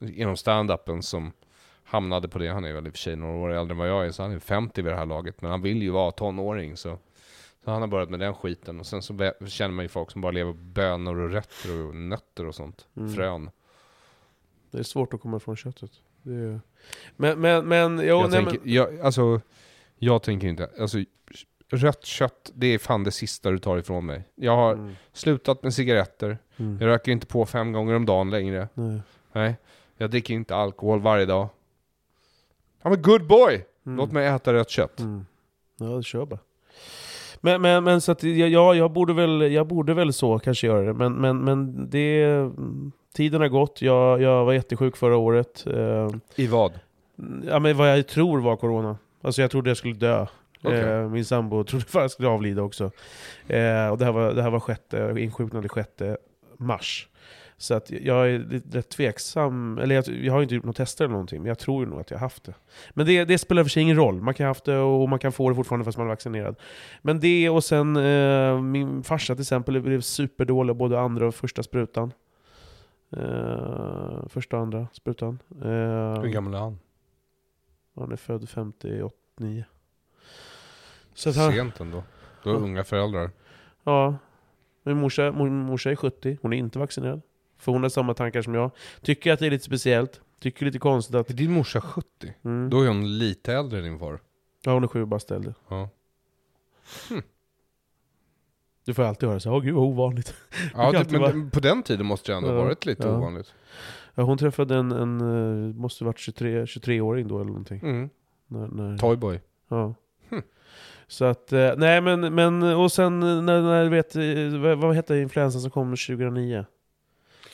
inom stand-upen som hamnade på det. Han är väl i och för sig några år äldre än vad jag är, så han är 50 vid det här laget. Men han vill ju vara tonåring, så, så han har börjat med den skiten. Och sen så känner man ju folk som bara lever på bönor och rötter och nötter och sånt. Mm. Frön. Det är svårt att komma ifrån köttet. Är... Men, men, men, jo, jag, nej, tänker, men, jag, alltså, jag tänker inte, alltså rött kött, det är fan det sista du tar ifrån mig. Jag har Mm. slutat med cigaretter. Mm. Jag röker inte på fem gånger om dagen längre. Nej. Nej, jag dricker inte alkohol varje dag. I'm a good boy! Mm. Låt mig äta rött kött. Mm. Ja, kör bara. Men, men, men så att, ja, ja, jag borde väl, jag borde väl så kanske göra det. Men, men, men det, tiden har gått. Jag, jag var jättesjuk förra året. Eh, I vad? ja, men vad jag tror var corona. Alltså jag trodde jag skulle dö. Okej. Eh, min sambo trodde (laughs) fan jag skulle avlida också. Eh, och det här var, det här var sjätte, insjuknade 6 mars. Så att jag är rätt tveksam, eller jag, jag har inte gjort några tester eller någonting, men jag tror nog att jag har haft det. Men det, det spelar för sig ingen roll, man kan ha haft det och man kan få det fortfarande fast man är vaccinerad. Men det och sen, eh, min farsa till exempel blev superdålig både andra och första sprutan. Eh, första och andra sprutan. Eh, Hur gammal är han? han är född 59. Så att han, Sent ändå. Du har Ja. unga föräldrar. ja. Min morsa, min morsa är 70, hon är inte vaccinerad. För hon har samma tankar som jag. Tycker att det är lite speciellt. Tycker lite konstigt att... Är din morsa 70? Mm. Då är hon lite äldre än din far. Ja, hon är sju bast äldre. Ja, Du får alltid höra så åh gud vad ovanligt. (laughs) ja det, alltid vara- men på den tiden måste det ändå Ja, varit lite ja. ovanligt. Ja, hon träffade en, en eh, måste varit 23, 23-åring då eller någonting. Mm. När, när, Toyboy. ja. Hm. Så att, eh, nej men, men, och sen eh, när, när vet, vad, vad hette influensan som kom 2009?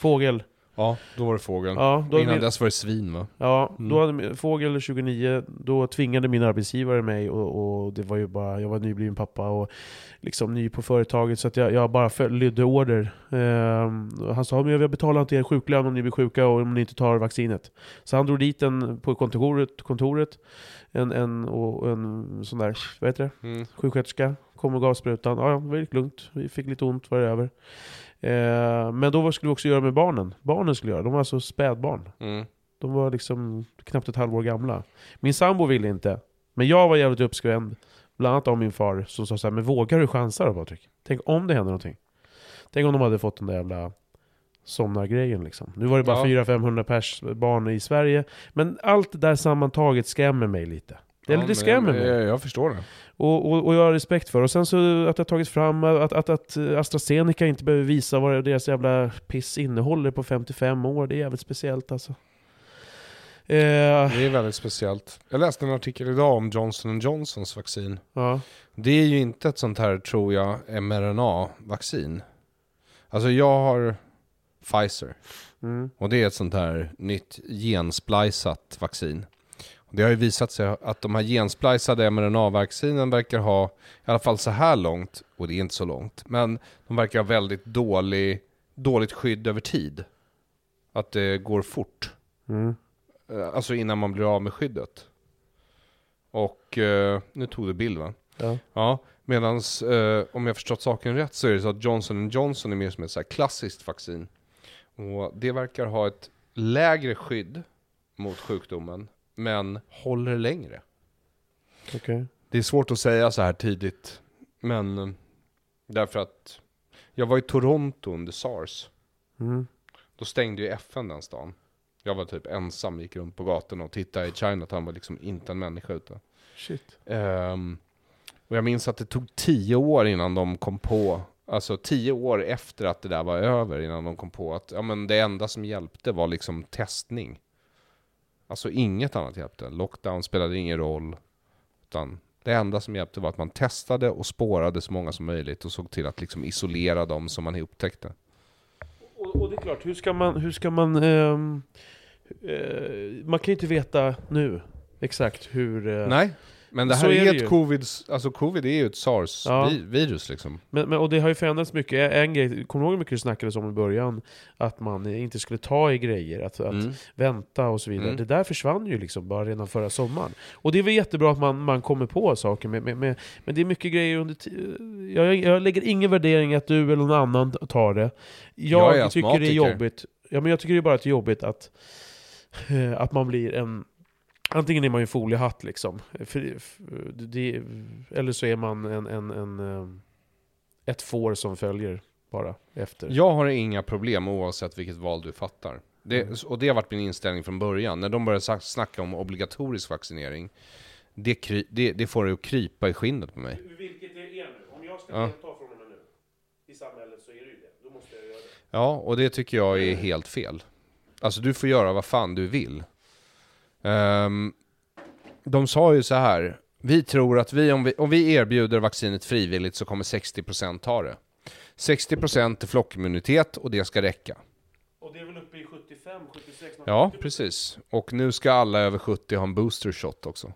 Fågel. Ja, då var det fågeln. Ja, då Innan min- dess var det svin va? Ja, Mm. då hade Fågel 29, då tvingade min arbetsgivare mig och, och det var ju bara, jag var nybliven pappa och liksom ny på företaget så att jag, jag bara föl- lydde order. Och han sa men jag betalar inte er sjuklön om ni blir sjuka och om ni inte tar vaccinet. Så han drog dit en på kontoret, kontoret en, en, och en sån där, vad heter det? Mm. Sjuksköterska kom och gav sprutan. Ja, ja, det gick lugnt. Vi fick lite ont, var det över. Eh, men då vad skulle vi också göra med barnen. Barnen skulle göra, de var alltså spädbarn. Mm. De var liksom knappt ett halvår gamla. Min sambo ville inte. Men jag var jävligt uppskrämd. Bland annat av min far som sa så här, men vågar du chansa då Patrik? Tänk om det händer någonting. Tänk om de hade fått den där jävla somnargrejen liksom. Nu var det bara Ja. 400-500 pers barn i Sverige. Men allt det där sammantaget skrämmer mig lite. Det, Ja, det skrämmer mig. Jag, jag förstår det. Och, och, och jag har respekt för. Och sen så att det har tagits fram att, att, att AstraZeneca inte behöver visa vad deras jävla piss innehåller på 55 år. Det är jävligt speciellt alltså. Eh, Det är väldigt speciellt. Jag läste en artikel idag om Johnson Johnsons vaccin. ja. Det är ju inte ett sånt här, tror jag, mRNA-vaccin. Alltså jag har Pfizer. Mm. Och det är ett sånt här nytt gensplicat vaccin. Det har ju visat sig att de här gensplicade mRNA-vaccinen verkar ha, i alla fall så här långt, och det är inte så långt, men de verkar ha väldigt dålig, dåligt skydd över tid. Att det går fort. Mm. Eh, Alltså innan man blir av med skyddet. Och eh, nu tog du bild va? Ja. Ja, medan eh, om jag förstått saken rätt så är det så att Johnson Johnson är mer som ett så här klassiskt vaccin. Och det verkar ha ett lägre skydd mot sjukdomen, men håller längre. Okej. Det är svårt att säga så här tidigt, men eh, därför att jag var i Toronto under SARS. Mm. Då stängde ju FN den stan. Jag var typ ensam, gick runt på gatorna och tittade i Chinatown, var liksom inte en människa ute. Shit. Ehm, och jag minns att det tog tio år innan de kom på, alltså tio år efter att det där var över, innan de kom på att ja, men det enda som hjälpte var liksom testning. Alltså inget annat hjälpte. Lockdown spelade ingen roll. Utan det enda som hjälpte var att man testade och spårade så många som möjligt och såg till att liksom isolera dem som man upptäckte. Och, och det är klart, hur ska man... Hur ska man, ehm, eh, man kan ju inte veta nu exakt hur... eh, Nej, men det här är är, ett ju. covid, alltså covid är ju ett Ja. SARS-virus liksom. Men, men, och det har ju förändrats mycket. En grej, kommer du ihåg hur mycket det snackades om i början? Att man inte skulle ta i grejer, att, att Mm. vänta och så vidare. Mm. Det där försvann ju liksom bara redan förra sommaren. Och det är väl jättebra att man, man kommer på saker, med, med, med, men det är mycket grejer under jag, jag lägger ingen värdering att du eller någon annan tar det. Jag, Jag tycker det är jobbigt. Ja, men jag tycker det är bara att det är jobbigt att, (laughs) att man blir en... Antingen är man ju foliehatt liksom. För, för, det, eller så är man en, en, en, eh, ett får som följer bara efter. Jag har inga problem oavsett vilket val du fattar. Det, Mm. Och det har varit min inställning från början. När de började snacka om obligatorisk vaccinering, det, kry, det, det får det att krypa i skinnet på mig. Vilket det är nu. Om jag ska Ja. delta från och med nu i samhället så är det ju det. Då måste jag göra det. Ja, och det tycker jag är helt fel. Alltså du får göra vad fan du vill. Ehm, de sa ju så här, vi tror att vi om, vi, om vi erbjuder vaccinet frivilligt så kommer 60% ta det. 60% är flockimmunitet och det ska räcka. Och det är väl uppe i 75, 76? något Ja, precis. Och nu ska alla över 70 ha en booster shot också.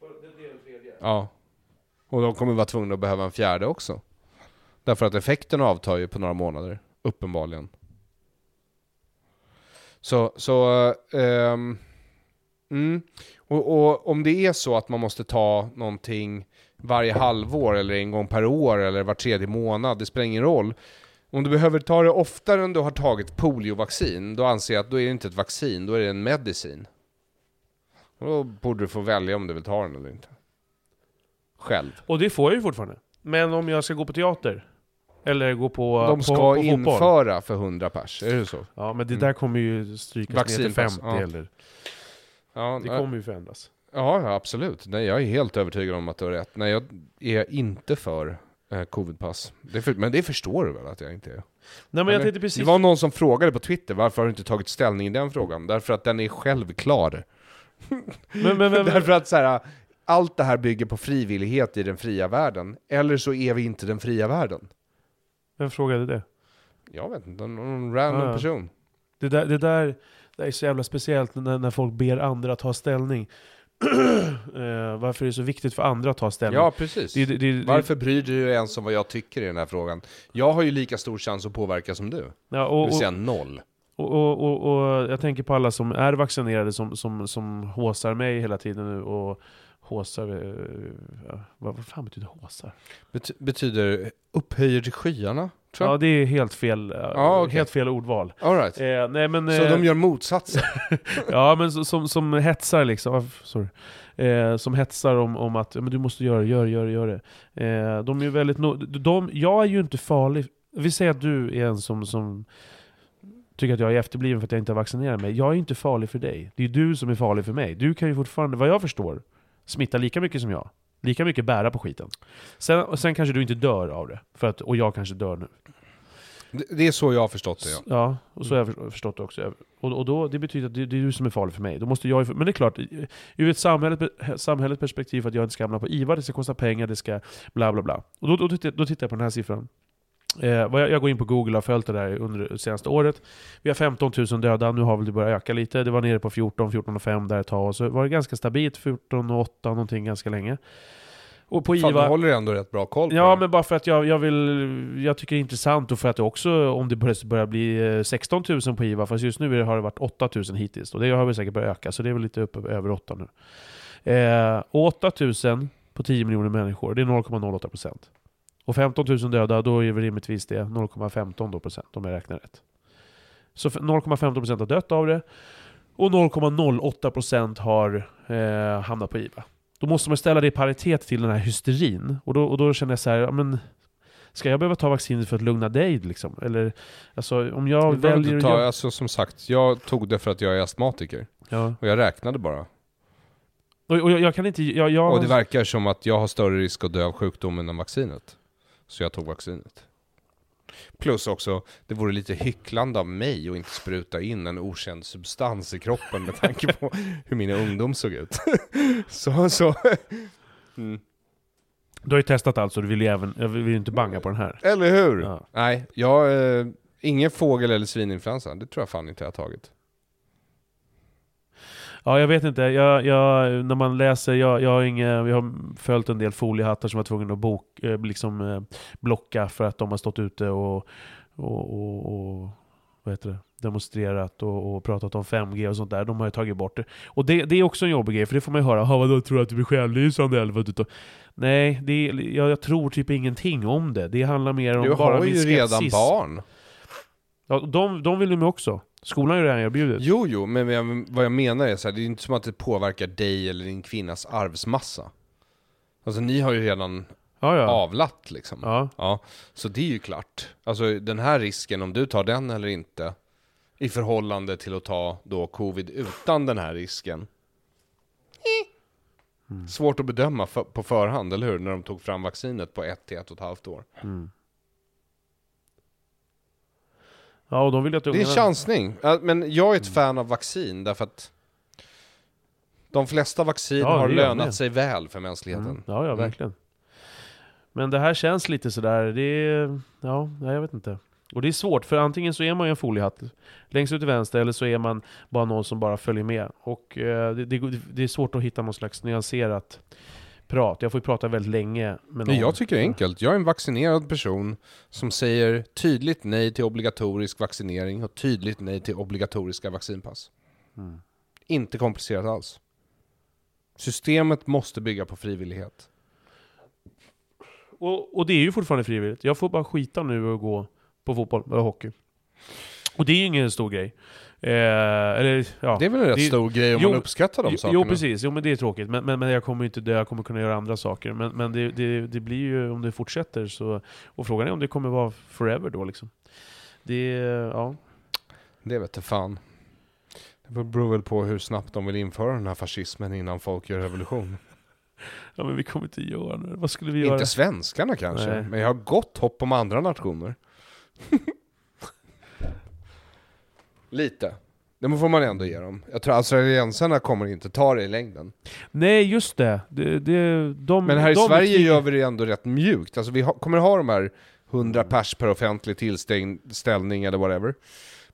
Det, det är den tredje. Ja. Och de kommer vara tvungna att behöva en fjärde också. Därför att effekten avtar ju på några månader, uppenbarligen. Så, så, ehm, mm. och, och om det är så att man måste ta någonting varje halvår eller en gång per år eller var tredje månad, det spelar ingen roll. Om du behöver ta det oftare än du har tagit poliovaccin, då anser jag att då är det inte ett vaccin, då är det en medicin. Och då borde du få välja om du vill ta den eller inte. Själv. Och det får jag ju fortfarande. Men om jag ska gå på teater? Eller gå på, De på, ska på fotboll? införa för 100 pers, är det så? Ja, men det Mm. där kommer ju strykas ner till Vaccinpass, 50 ja. eller... Ja, Det kommer ju förändras. ja, absolut. Nej, jag är helt övertygad om att du har rätt. Nej, jag är inte för eh, covidpass. Det för, men det förstår du väl att jag inte är? Nej men jag tänkte precis... Det var någon som frågade på Twitter, varför har du inte tagit ställning i den frågan? Därför att den är självklar. (laughs) Men, men, (laughs) Därför att så här, allt det här bygger på frivillighet i den fria världen. Eller så är vi inte den fria världen. vem frågade det? Jag vet inte, någon random ja. person. Det där, det där det är så jävla speciellt när, när folk ber andra ta ställning. (clears throat) eh, varför är det så viktigt för andra att ta ställning? Ja, precis. Det, det, det, Varför bryr du dig ens om vad jag tycker i den här frågan? Jag har ju lika stor chans att påverka som du. Ja, Det och, vill och, säga noll. och, och, och, och jag tänker på alla som är vaccinerade som, som, som håsar mig hela tiden nu och Håsar, eh, ja, vad, vad fan betyder håsar? Bet- betyder upphöjer till skyarna, Ja, det är helt fel, eh, Ja, okej. helt fel ordval. All right. Eh, nej men... Så eh, de gör motsatsen? (laughs) Ja, men så- som, som hetsar liksom, ah, sorry. Eh, som hetsar om, om att men du måste göra det, gör gör det, gör det. Eh, de är väldigt no de, Jag är ju inte farlig. Vi säger att du är en som, som tycker att jag är efterbliven för att jag inte har vaccinerat mig. Jag är ju inte farlig för dig. Det är du som är farlig för mig. Du kan ju fortfarande, vad jag förstår, smitta lika mycket som jag. Lika mycket bära på skiten. Sen, sen kanske du inte dör av det. För att, och jag kanske dör nu. Det, det är så jag har förstått det, ja. Ja, och så har jag för- förstått det också. Och, och då, det betyder att det, det är du som är farlig för mig. Då måste jag, men det är klart, ur ett samhället, samhället perspektiv att jag inte ska hamna på IVA, det ska kosta pengar, det ska bla bla bla. Och då, då, tittar, då tittar jag på den här siffran. Eh, jag, går in på Google och har följt det där under det senaste året. Vi har 15 000 döda, nu har väl det börjat öka lite. Det var nere på 14, 14 och 5 där ett tag. Och så var det ganska stabilt, 14 och 8 någonting ganska länge. Och på Fan, IVA... du håller ändå rätt bra koll på Ja, det. men bara för att jag, jag vill... Jag tycker det är intressant och för att det också, om det börjar, börjar bli eh, 16 000 på IVA, fast just nu har det varit 8 000 hittills. Och det har väl säkert börjat öka, så det är väl lite uppe över 8 nu. Eh, och 8 000 på 10 miljoner människor, det är 0,08 procent. Och 15 000 döda, då är väl rimligtvis det 0,15 då procent, om jag räknar rätt. Så f- 0,15 procent har dött av det, och 0,08 procent har eh, hamnat på IVA. Då måste man ställa det i paritet till den här hysterin. Och då, och då känner jag så här, ja, men Ska jag behöva ta vaccinet för att lugna dig liksom? Eller, alltså om jag Du väljer ta, göra... alltså, som sagt, jag tog det för att jag är astmatiker. Ja. Och jag räknade bara. Och, och jag, jag kan inte... Jag, jag, Och det verkar som att jag har större risk att dö av sjukdomen än vaccinet. Så jag tog vaccinet. Plus också, det vore lite hycklande av mig att inte spruta in en okänd substans i kroppen med tanke på (laughs) hur min ungdom såg ut. (laughs) så, så. Mm. Du har ju testat allt så du vill ju även... Jag vill ju inte banga på den här. Eller hur? Ja. Nej, jag, eh, ingen fågel eller svininfluensa. Det tror jag fan inte jag har tagit. Ja, jag vet inte. Jag, jag, när man läser, jag, jag har inga, jag har följt en del foliehattar som var tvungna att bok, eh, liksom, eh, blocka för att de har stått ute och, och, och, och vad heter det? demonstrerat och, och pratat om 5G och sånt där. De har ju tagit bort det. Och det, det är också en jobbig grej, för det får man ju höra. "Ha, vadå, tror du att du blir självlysande eller vad du tar-" Nej, det jag, jag tror typ ingenting om det. Det handlar mer om Du bara har ju redan barn. Ja, de, de vill ju med också. Skolan har ju redan erbjudit. Jo, jo, men jag, vad jag menar är så här, det är inte som att det påverkar dig eller din kvinnas arvsmassa. Alltså ni har ju redan Ja, ja. avlat liksom. ja. Ja, så det är ju klart. Alltså den här risken, om du tar den eller inte, i förhållande till att ta då covid utan den här risken. Mm. Svårt att bedöma för, på förhand, eller hur? När de tog fram vaccinet på ett till ett och ett halvt år. Mm. Ja, och de vill att Det är en chansning. Men jag är ett fan av vaccin därför att de flesta vaccin Ja, har lönat sig väl för mänskligheten. Mm. Ja, ja, Mm. verkligen. Men det här känns lite sådär, det är... Ja, jag vet inte. Och det är svårt, för antingen så är man ju en foliehatt längst ut till vänster, eller så är man bara någon som bara följer med. Och eh, det, det, det är svårt att hitta någon slags nyanserat prat. Jag får ju prata väldigt länge med någon. Jag tycker det är enkelt. Jag är en vaccinerad person som säger tydligt nej till obligatorisk vaccinering och tydligt nej till obligatoriska vaccinpass. Mm. Inte komplicerat alls. Systemet måste bygga på frivillighet. Och, och det är ju fortfarande frivilligt. Jag får bara skita nu och gå på fotboll eller hockey. Och det är ju ingen stor grej. Eh, eller, ja. Det är väl en rätt Det- stor grej om Jo, man uppskattar de jo, sakerna? Jo precis, jo men det är tråkigt. Men, men, men jag kommer inte dö, jag kommer kunna göra andra saker. Men, men det, det, det blir ju, om det fortsätter så... Och frågan är om det kommer vara forever då liksom. Det, ja. Det vet jag fan. Det beror väl på hur snabbt de vill införa den här fascismen innan folk gör revolution. (laughs) Ja men vi kommer inte göra det. Vad skulle vi göra? Inte svenskarna kanske, Nej. men jag har gott hopp om andra nationer. (laughs) Lite. Det får man ändå ge dem. Jag tror australiensarna kommer inte ta det i längden. Nej just det. det, det de, Men här i de är Sverige gör vi det ändå rätt mjukt. Alltså vi ha, kommer ha de här 100 pers per offentlig tillställning eller whatever.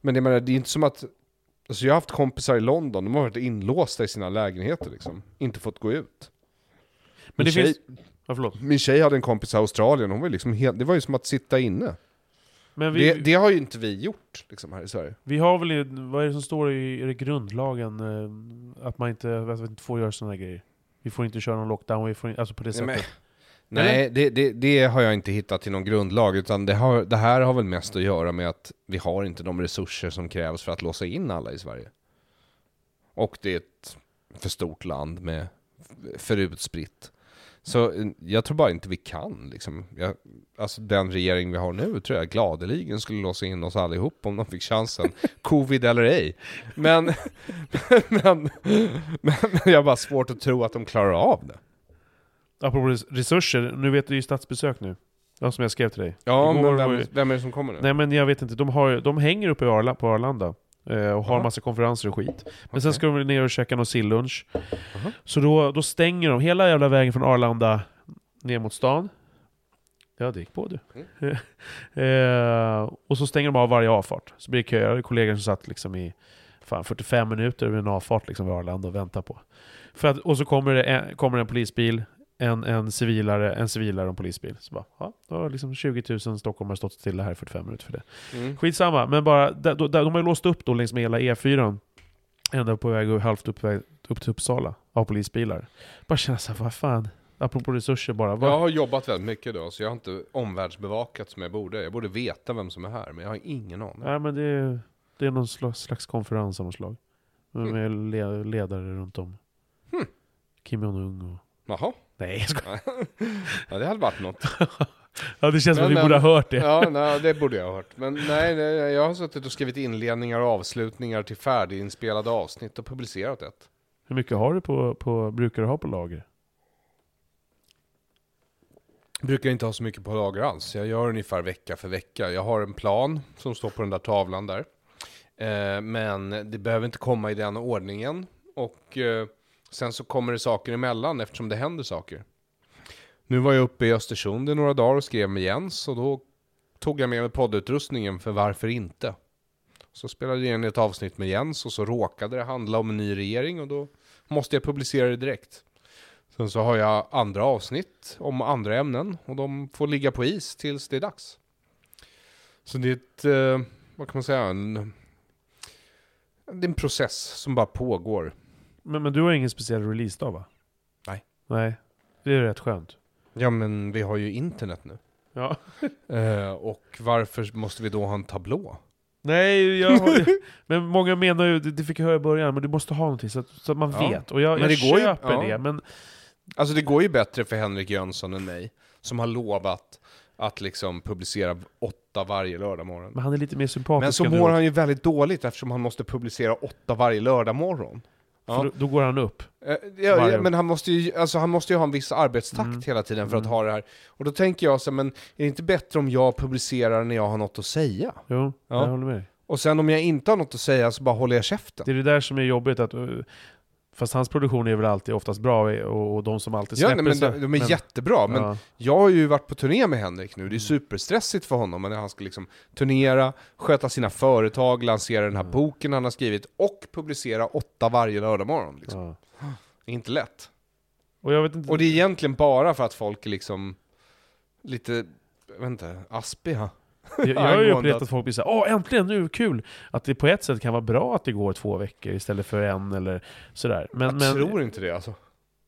Men jag menar, det är inte som att... Alltså jag har haft kompisar i London, de har varit inlåsta i sina lägenheter liksom. Inte fått gå ut. Men Min det tjej, finns... Ja, förlåt. min tjej hade en kompis i Australien, hon var liksom helt, det var ju som att sitta inne. Men vi, Det, det har ju inte vi gjort liksom här i Sverige. vi har väl, vad är det som står i, är det grundlagen? eh, Att man inte, att man inte får göra sådana grejer. Vi får inte köra någon lockdown, vi får in, alltså på det Nej, sättet. men, nej det, det, det har jag inte hittat i någon grundlag, utan det, har, det här har väl mest att göra med att vi har inte de resurser som krävs för att låsa in alla i Sverige. Och det är ett för stort land med för utspritt. Så eh, jag tror bara inte vi kan liksom. Jag, alltså den regering vi har nu tror jag gladeligen skulle låsa in oss allihop om de fick chansen. (laughs) Covid eller ej. Men, (laughs) men, men jag har bara svårt att tro att de klarar av det. Apropå res- resurser, nu vet du ju statsbesök nu. Ja, som jag skrev till dig. Ja, Igår men vem, vem är det som kommer nu? Nej men jag vet inte, de, har, de hänger uppe i Arla, på Arlanda. Eh, Och har Jaha. massa konferenser och skit. Men sen Okej. ska de ner och käka någon sillunch. Jaha. Så då, då stänger de hela jävla vägen från Arlanda ner mot stan. Ja, det gick på du. Mm. (laughs) eh, och så stänger de av varje avfart. Så blir det köer. Kollegor som satt liksom i fan, 45 minuter vid en avfart liksom vid Arlanda och väntar på. För att, och så kommer det en, kommer det en polisbil, en, en, civilare, en civilare och en polisbil. Så bara, ja, då har liksom 20 000 stockholmare stått stilla här i 45 minuter för det. Mm. Skitsamma, men bara, där, då, där, de har ju låst upp då längs med hela E4. Ända på väg halvt upp, väg, upp till Uppsala av polisbilar. Bara känna såhär, vad fan. Apropå resurser bara. Vad, Jag har jobbat väldigt mycket då, så jag har inte omvärldsbevakat som jag borde. Jag borde veta vem som är här, men jag har ingen aning. Nej men det, är- det är någon slags, slags konferens av något slag. Med Mm. le, ledare runt om. Hmm. Kim Jong-Un och... Jaha, Nej jag skojar. (laughs) ja, det hade varit något. (laughs) Ja det känns som Men- att vi borde ha hört det. Ja, nej, det borde jag ha hört. Men nej, nej, jag har suttit och skrivit inledningar och avslutningar till färdiginspelade avsnitt och publicerat ett. Hur mycket har du på, på, brukar du ha på lager? Brukar inte ha så mycket på lager alls. Jag gör ungefär vecka för vecka. Jag har en plan som står på den där tavlan där. Eh, men det behöver inte komma i den ordningen. Och eh, sen så kommer det saker emellan eftersom det händer saker. Nu var jag uppe i Östersund i några dagar och skrev med Jens och då tog jag med mig poddutrustningen för varför inte? Så spelade jag in ett avsnitt med Jens och så råkade det handla om en ny regering och då måste jag publicera det direkt. Sen så har jag andra avsnitt om andra ämnen och de får ligga på is tills det är dags. Så det är ett, eh, vad kan man säga, en, det är en process som bara pågår. Men, men du har ingen speciell releasedag va? Nej. Nej. Det är rätt skönt. Ja men vi har ju internet nu. Ja. (laughs) Eh, och varför måste vi då ha en tablå? Nej, jag har, (laughs) men många menar ju, det det fick jag höra i början, men du måste ha någonting så att, så att man Ja. vet. Och jag, Men jag det går ju- köper ja. det, men Alltså det går ju bättre för Henrik Jönsson än mig, som har lovat att liksom publicera åtta varje lördag morgon. Men han är lite mer sympatisk Men så än du. mår han ju väldigt dåligt eftersom han måste publicera åtta varje lördag morgon. För Ja. då, då går han upp. Eh, Ja, ja, men han måste, ju, alltså, han måste ju ha en viss arbetstakt Mm. hela tiden för att Mm. ha det här. Och då tänker jag så men är det inte bättre om jag publicerar när jag har något att säga? Jo, Ja. jag håller med. Och sen om jag inte har något att säga så bara håller jag käften. Det är det där som är jobbigt, att, uh, fast hans produktion är väl alltid oftast bra, och, och de som alltid Ja, släpper nej, men de, de är jättebra, men ja. jag har ju varit på turné med Henrik nu, det är superstressigt för honom när han ska liksom turnera, sköta sina företag, lansera den här Mm. boken han har skrivit och publicera åtta varje lördag morgon. Liksom. Ja. Inte lätt. Och inte... Och det är egentligen bara för att folk är liksom lite, jag vet inte, aspiga. Jag, jag har ju upplevt att- folk blir såhär Åh äntligen, nu kul! Att det på ett sätt kan vara bra att det går två veckor istället för en eller sådär. Men, jag men, tror inte det alltså.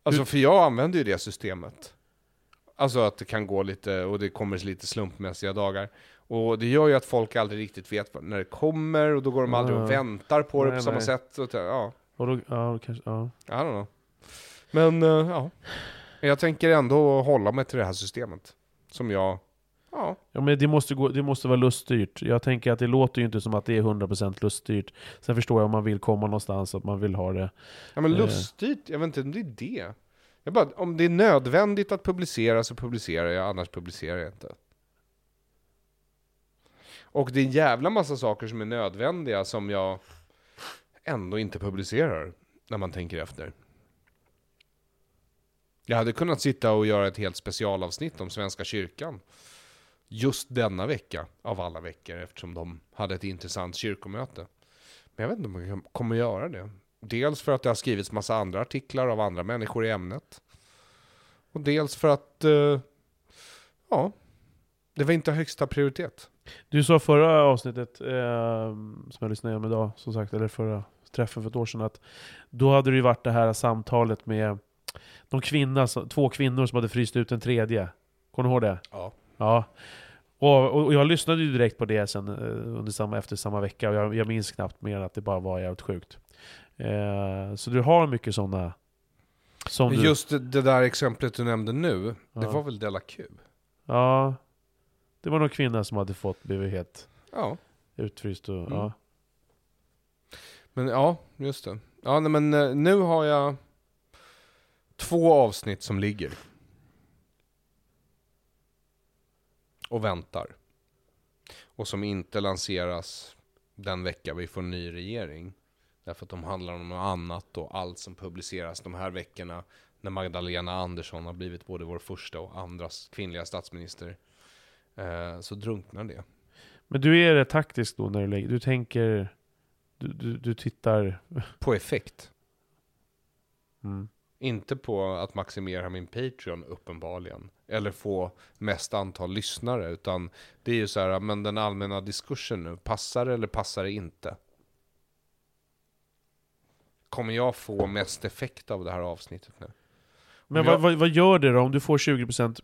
Alltså för jag använder ju det systemet. Alltså att det kan gå lite, och det kommer lite slumpmässiga dagar. Och det gör ju att folk aldrig riktigt vet när det kommer, och då går de aldrig och Ja. väntar på det Nej, på samma nej. sätt. Att, ja, och då, ja, kanske, ja. I don't know. Men eh, ja, jag tänker ändå hålla mig till det här systemet. Som jag, ja, ja men det måste, gå, det måste vara luststyrt. Jag tänker att det låter ju inte som att det är 100% luststyrt. Sen förstår jag om man vill komma någonstans, att man vill ha det. ja men Eh. lustigt, jag vet inte om det är det. Jag bara, om det är nödvändigt att publicera så publicerar jag, annars publicerar jag inte. Och det är en jävla massa saker som är nödvändiga som jag ändå inte publicerar, när man tänker efter. Jag hade kunnat sitta och göra ett helt specialavsnitt om Svenska kyrkan. Just denna vecka, av alla veckor, eftersom de hade ett intressant kyrkomöte. Men jag vet inte om jag kommer göra det. Dels för att det har skrivits massa andra artiklar av andra människor i ämnet. Och dels för att, eh, ja, det var inte högsta prioritet. Du sa förra avsnittet, eh, som jag lyssnade igenom idag, som sagt, eller förra träffen för ett år sedan, att då hade det ju varit det här samtalet med De kvinna, två kvinnor som hade fryst ut en tredje. Kommer du ihåg det? Ja. Ja. Och, och jag lyssnade ju direkt på det sen eh, under samma, efter samma vecka och jag, jag minns knappt mer att det bara var jävligt sjukt. Eh, så du har mycket sådana... Som Men du, Just det, det där exemplet du nämnde nu, det Ja. var väl Della Q? Ja. Det var någon kvinna som hade fått blivit helt Ja. utfryst och... Mm. Ja. Men ja, just det. Ja, nej, men eh, nu har jag två avsnitt som ligger. Och väntar. Och som inte lanseras den vecka vi får en ny regering. Därför att de handlar om något annat och allt som publiceras de här veckorna när Magdalena Andersson har blivit både vår första och andra kvinnliga statsminister. Eh, så drunknar det. Men du är rätt taktisk då när du lägger... Du tänker... Du, du, du tittar... På effekt. Mm. Inte på att maximera min Patreon uppenbarligen. Eller få mest antal lyssnare. Utan det är ju så här, men den allmänna diskursen nu. Passar det eller passar det inte? Kommer jag få mest effekt av det här avsnittet nu? Men jag- vad, vad gör det då om du får 20%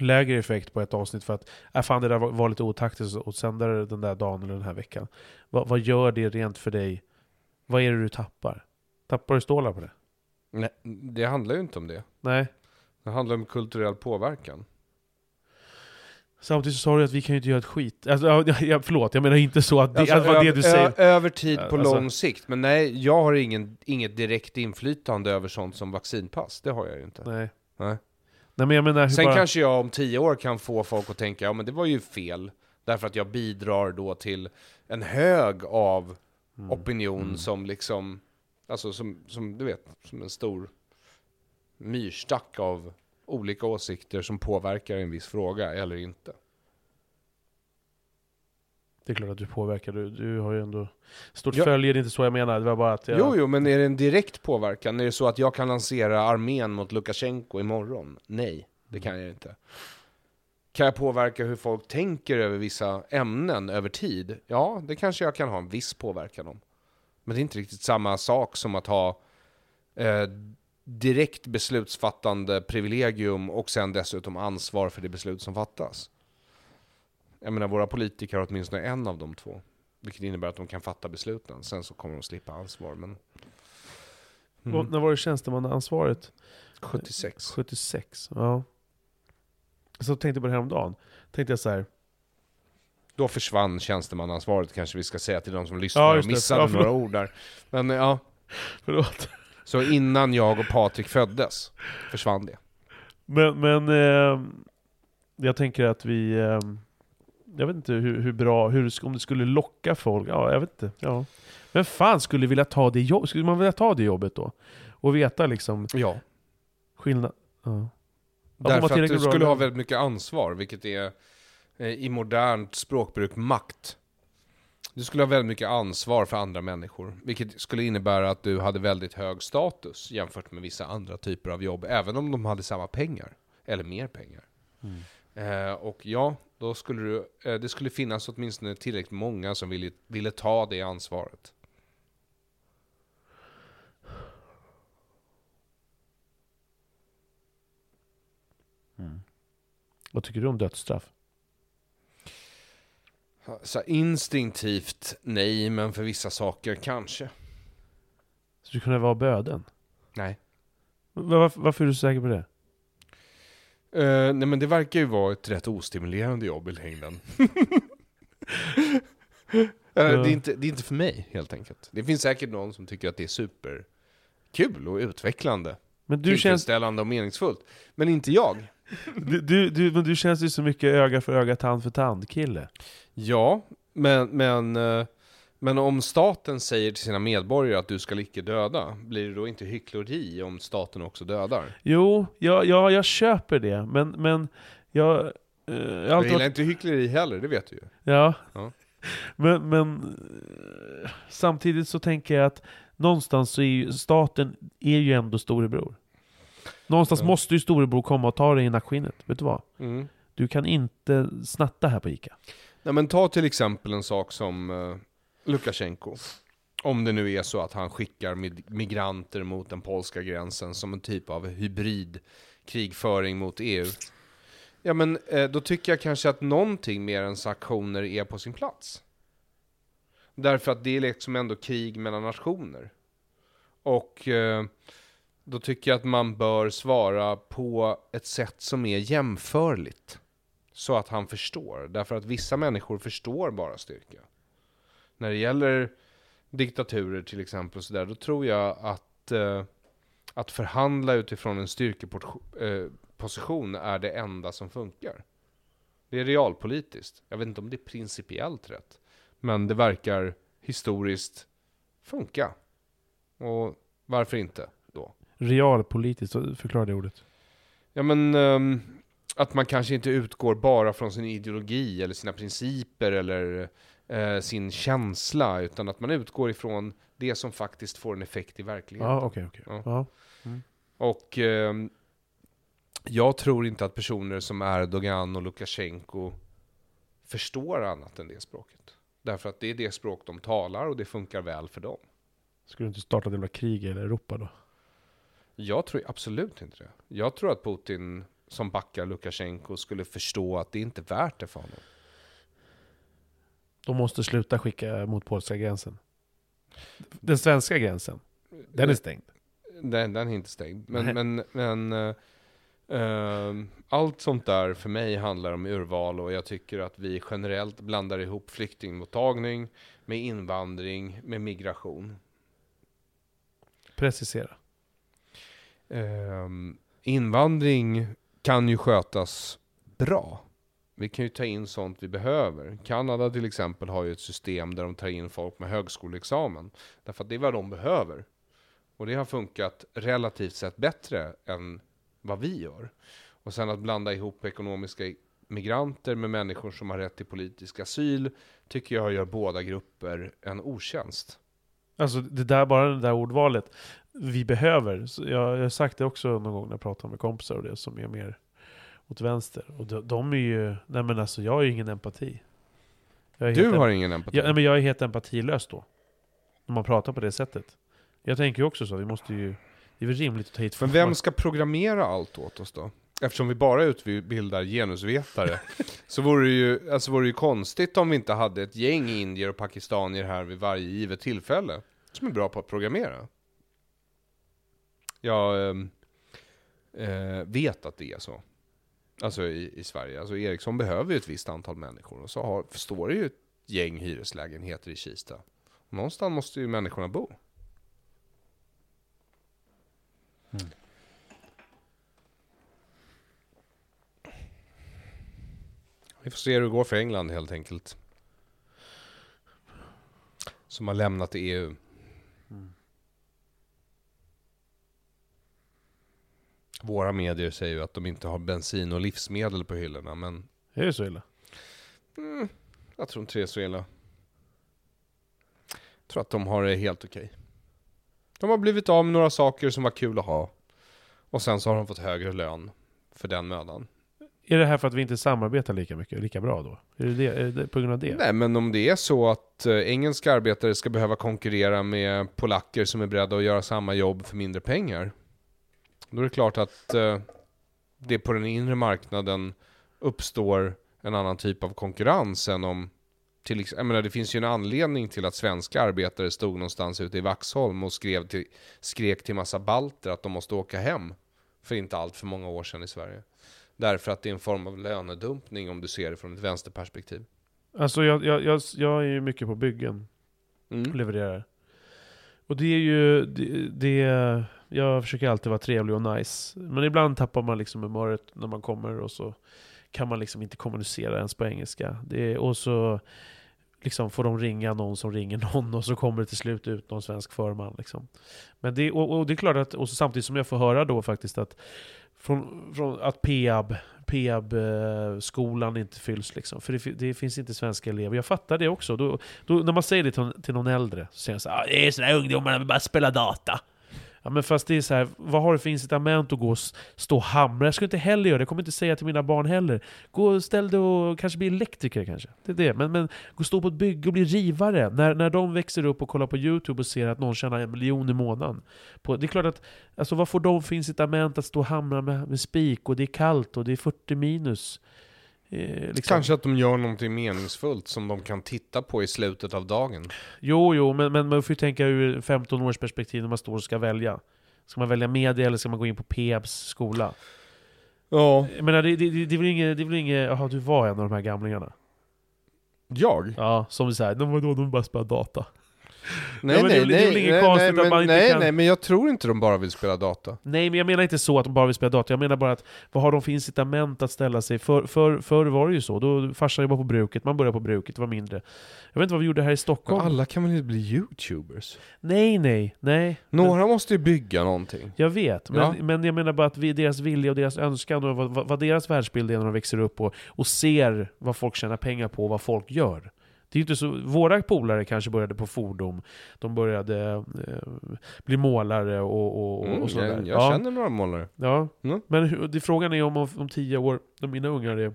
lägre effekt på ett avsnitt för att äh, fan det där var, var lite otaktiskt att sända det den där dagen eller den här veckan? Vad, vad gör det rent för dig? Vad är det du tappar? Tappar du stålar på det? Nej, det handlar ju inte om det. Nej. Det handlar om kulturell påverkan. Samtidigt så sa du att vi kan ju inte göra ett skit. Alltså, ja, ja, förlåt, jag menar inte så att det, Alltså, att det du säger. över tid på Alltså- lång sikt. Men nej, jag har ingen, inget direkt inflytande över sånt som vaccinpass. Det har jag ju inte. Nej. Nej. Nej men jag menar Sen bara... kanske jag om tio år kan få folk att tänka, ja men det var ju fel. Därför att jag bidrar då till en hög av Mm. opinion som liksom, alltså som, som du vet, som en stor myrstack av olika åsikter som påverkar en viss fråga eller inte. Det är klart att du påverkar, du, du har ju ändå stort Ja. följe, det är inte så jag menar. Det var bara att jag... Jo, jo, men är det en direkt påverkan? Är det så att jag kan lansera armén mot Lukasjenko imorgon? Nej, det kan jag inte. Kan jag påverka hur folk tänker över vissa ämnen över tid? Ja, det kanske jag kan ha en viss påverkan om. Men det är inte riktigt samma sak som att ha eh, direkt beslutsfattande privilegium och sen dessutom ansvar för det beslut som fattas. Jag menar, våra politiker har åtminstone en av de två. Vilket innebär att de kan fatta besluten. Sen så kommer de slippa ansvar. Men... Och Mm. När var det tjänstemannaansvaret? 76. 76, ja. Så tänkte jag på det här om dagen. Tänkte jag så här. Då försvann tjänstemannaansvaret kanske vi ska säga till de som lyssnar Ja, och missade Ja, några ord där. Men ja, Förlåt. så innan jag och Patrik föddes försvann det. Men, men eh, jag tänker att vi... Eh, jag vet inte hur, hur bra, hur, om det skulle locka folk. Ja, jag vet inte. Ja. Men fan skulle vilja ta det jobbet? Skulle man vilja ta det jobbet då? Och veta liksom Ja. skillnad? Ja. Därför att du skulle ha väldigt mycket ansvar, vilket är i modernt språkbruk makt. Du skulle ha väldigt mycket ansvar för andra människor, vilket skulle innebära att du hade väldigt hög status jämfört med vissa andra typer av jobb, även om de hade samma pengar, eller mer pengar. Eh, och ja, då skulle du, eh, det skulle finnas åtminstone tillräckligt många som ville, ville ta det ansvaret. Vad tycker du om dödsstraff? Så instinktivt nej, men för vissa saker kanske. Skulle du kunna vara böden? Nej. Varför, varför är du så säker på det? Eh, nej men det verkar ju vara ett rätt ostimulerande jobb i längden. (laughs) Eh, det, är inte, det är inte för mig helt enkelt. Det finns säkert någon som tycker att det är superkul och utvecklande. Men du känns, och meningsfullt. Men inte jag. Du, du, du, men du känns ju så mycket öga för öga, tand för tand kille. Ja, men, men, eh, men om staten säger till sina medborgare att du ska icke döda, blir det då inte hyckleri om staten också dödar? Jo, ja, ja, jag köper det, men, men jag... eh, jag gillar varit, inte hyckleri heller, det vet du ju. ja. Ja. (laughs) Men, men eh, samtidigt så tänker jag att någonstans så är ju staten är ju ändå storebror. Någonstans Ja. måste ju storebror komma och ta dig i nackskinnet. Vet du vad? Mm. Du kan inte snatta här på ICA. Nej men ta till exempel en sak som uh, Lukasjenko. Om det nu är så att han skickar mig- migranter mot den polska gränsen som en typ av hybridkrigföring mot EU. Ja men eh, då tycker jag kanske att någonting mer än sanktioner är på sin plats. Därför att det är liksom ändå krig mellan nationer. Och eh, då tycker jag att man bör svara på ett sätt som är jämförligt. Så att han förstår. Därför att vissa människor förstår bara styrka. När det gäller diktaturer till exempel, och så där, då tror jag att, eh, att förhandla utifrån en styrkeposition eh, är det enda som funkar. Det är realpolitiskt. Jag vet inte om det är principiellt rätt. Men det verkar historiskt funka. Och varför inte? Realpolitiskt, förklara det ordet. Ja men ehm, att man kanske inte utgår bara från sin ideologi eller sina principer eller eh, sin känsla, utan att man utgår ifrån det som faktiskt får en effekt i verkligheten. Ja, okej, okej. Ja. Ja. Och ehm, jag tror inte att personer som Erdogan och Lukasjenko förstår annat än det språket. Därför att det är det språk de talar och det funkar väl för dem. Skulle du inte starta ett jävla krig i Europa då? Jag tror absolut inte det. Jag tror att Putin, som backar Lukasjenko, skulle förstå att det inte är värt det för honom. De måste sluta skicka mot polska gränsen. Den svenska gränsen, den är stängd. Den, den är inte stängd. Men, Nej. men, men eh, ehm, allt sånt där för mig handlar om urval och jag tycker att vi generellt blandar ihop flyktingmottagning med invandring, med migration. Precisera. Ehm, invandring kan ju skötas bra. Vi kan ju ta in sånt vi behöver. Kanada till exempel har ju ett system där de tar in folk med högskoleexamen. Därför att det är vad de behöver. Och det har funkat relativt sett bättre än vad vi gör. Och sen att blanda ihop ekonomiska migranter med människor som har rätt till politisk asyl tycker jag gör båda grupper en otjänst. Alltså det där, bara det där ordvalet. Vi behöver. Så jag, jag har sagt det också någon gång när jag pratar med kompisar och det som är mer åt vänster. Och de, de är ju, nej men alltså jag har ju ingen empati. Du har ingen empati? jag, nej, men jag är helt empatilös då. När man pratar på det sättet. Jag tänker ju också så, vi måste ju... Det är väl rimligt att ta hit Men vem ska programmera allt åt oss då? Eftersom vi bara utbildar genusvetare, (laughs) så vore det, ju, alltså vore det ju konstigt om vi inte hade ett gäng indier och pakistanier här vid varje givet tillfälle, som är bra på att programmera. Jag ehm, eh, vet att det är så. Alltså i, i Sverige. Alltså Ericsson behöver ju ett visst antal människor, och så har, står det ju ett gäng hyreslägenheter i Kista. Någonstans måste ju människorna bo. Vi får se hur det går för England helt enkelt. Som har lämnat EU. Våra medier säger ju att de inte har bensin och livsmedel på hyllorna, men Är det så illa? jag tror inte det är så illa. Jag tror att de har det helt okej. De har blivit av med några saker som var kul att ha. Och sen så har de fått högre lön för den mödan. Är det här för att vi inte samarbetar lika mycket, lika bra då? Är det, det, är det på grund av det? Nej, men om det är så att eh, engelska arbetare ska behöva konkurrera med polacker som är beredda att göra samma jobb för mindre pengar. Då är det klart att eh, det på den inre marknaden uppstår en annan typ av konkurrens än om till, ex- jag menar, det finns ju en anledning till att svenska arbetare stod någonstans ute i Vaxholm och skrev till, skrek till massa balter att de måste åka hem för inte allt för många år sedan i Sverige. Därför att det är en form av lönedumpning om du ser det från ett vänsterperspektiv. Alltså jag, jag, jag, jag är ju mycket på byggen och Mm. levererar. Och det är ju, det, det, jag försöker alltid vara trevlig och nice. Men ibland tappar man liksom humöret när man kommer och så kan man liksom inte kommunicera ens på engelska. Det, och så liksom får de ringa någon som ringer (laughs) någon och så kommer det till slut ut någon svensk förman. Liksom. Men det, och, och det är klart att, och så samtidigt som jag får höra då faktiskt att från, från att PEAB, PEAB-skolan eh, inte fylls liksom. För det, det finns inte svenska elever. Jag fattar det också. Då, då, när man säger det till, till någon äldre så säger de så här, "Ah, det är sådana ungdomar, de vill bara spela data. Ja, men fast det är så här, vad har du för incitament att gå och stå och hamra? Jag skulle inte heller göra det, jag kommer inte säga till mina barn heller. Gå och ställ dig och kanske bli elektriker kanske. Det är det. Men, men gå och stå på ett bygge och bli rivare. När, när de växer upp och kollar på YouTube och ser att någon tjänar en miljon i månaden. På, det är klart att, alltså vad får de för incitament att stå och hamra med, med spik och det är kallt och det är 40 minus? Eh, liksom. Kanske att de gör någonting meningsfullt som de kan titta på i slutet av dagen. Jo, jo, men, men man får ju tänka ur 15 års perspektiv när man står och ska välja. Ska man välja media eller ska man gå in på Peabs skola? Ja. Jag menar, det, det, det, det är väl inget, det är väl inget, jaha du var en av de här gamlingarna? Jag? Ja, som säger, de de bara spelar data. Nej, men nej, nej, nej, nej, man men, nej, kan- nej, men jag tror inte de bara vill spela data. Nej, men jag menar inte så att de bara vill spela data. Jag menar bara att, vad har de för incitament att ställa sig? För, för, förr var det ju så, då farsan jobbade på bruket, man började på bruket, det var mindre. Jag vet inte vad vi gjorde här i Stockholm. Alla kan väl inte bli youtubers? Nej, nej, nej. Några måste ju bygga någonting. Jag vet, men, Ja. men jag menar bara att vi, deras vilja och deras önskan och vad, vad, vad deras världsbild är när de växer upp och, och ser vad folk tjänar pengar på och vad folk gör. Det är inte så, våra polare kanske började på fordon, de började eh, bli målare och, och, och, Mm, och sådär. jag jag ja, känner några målare. ja. Mm. Men hur, det, frågan är om om, tio år, när mina ungar är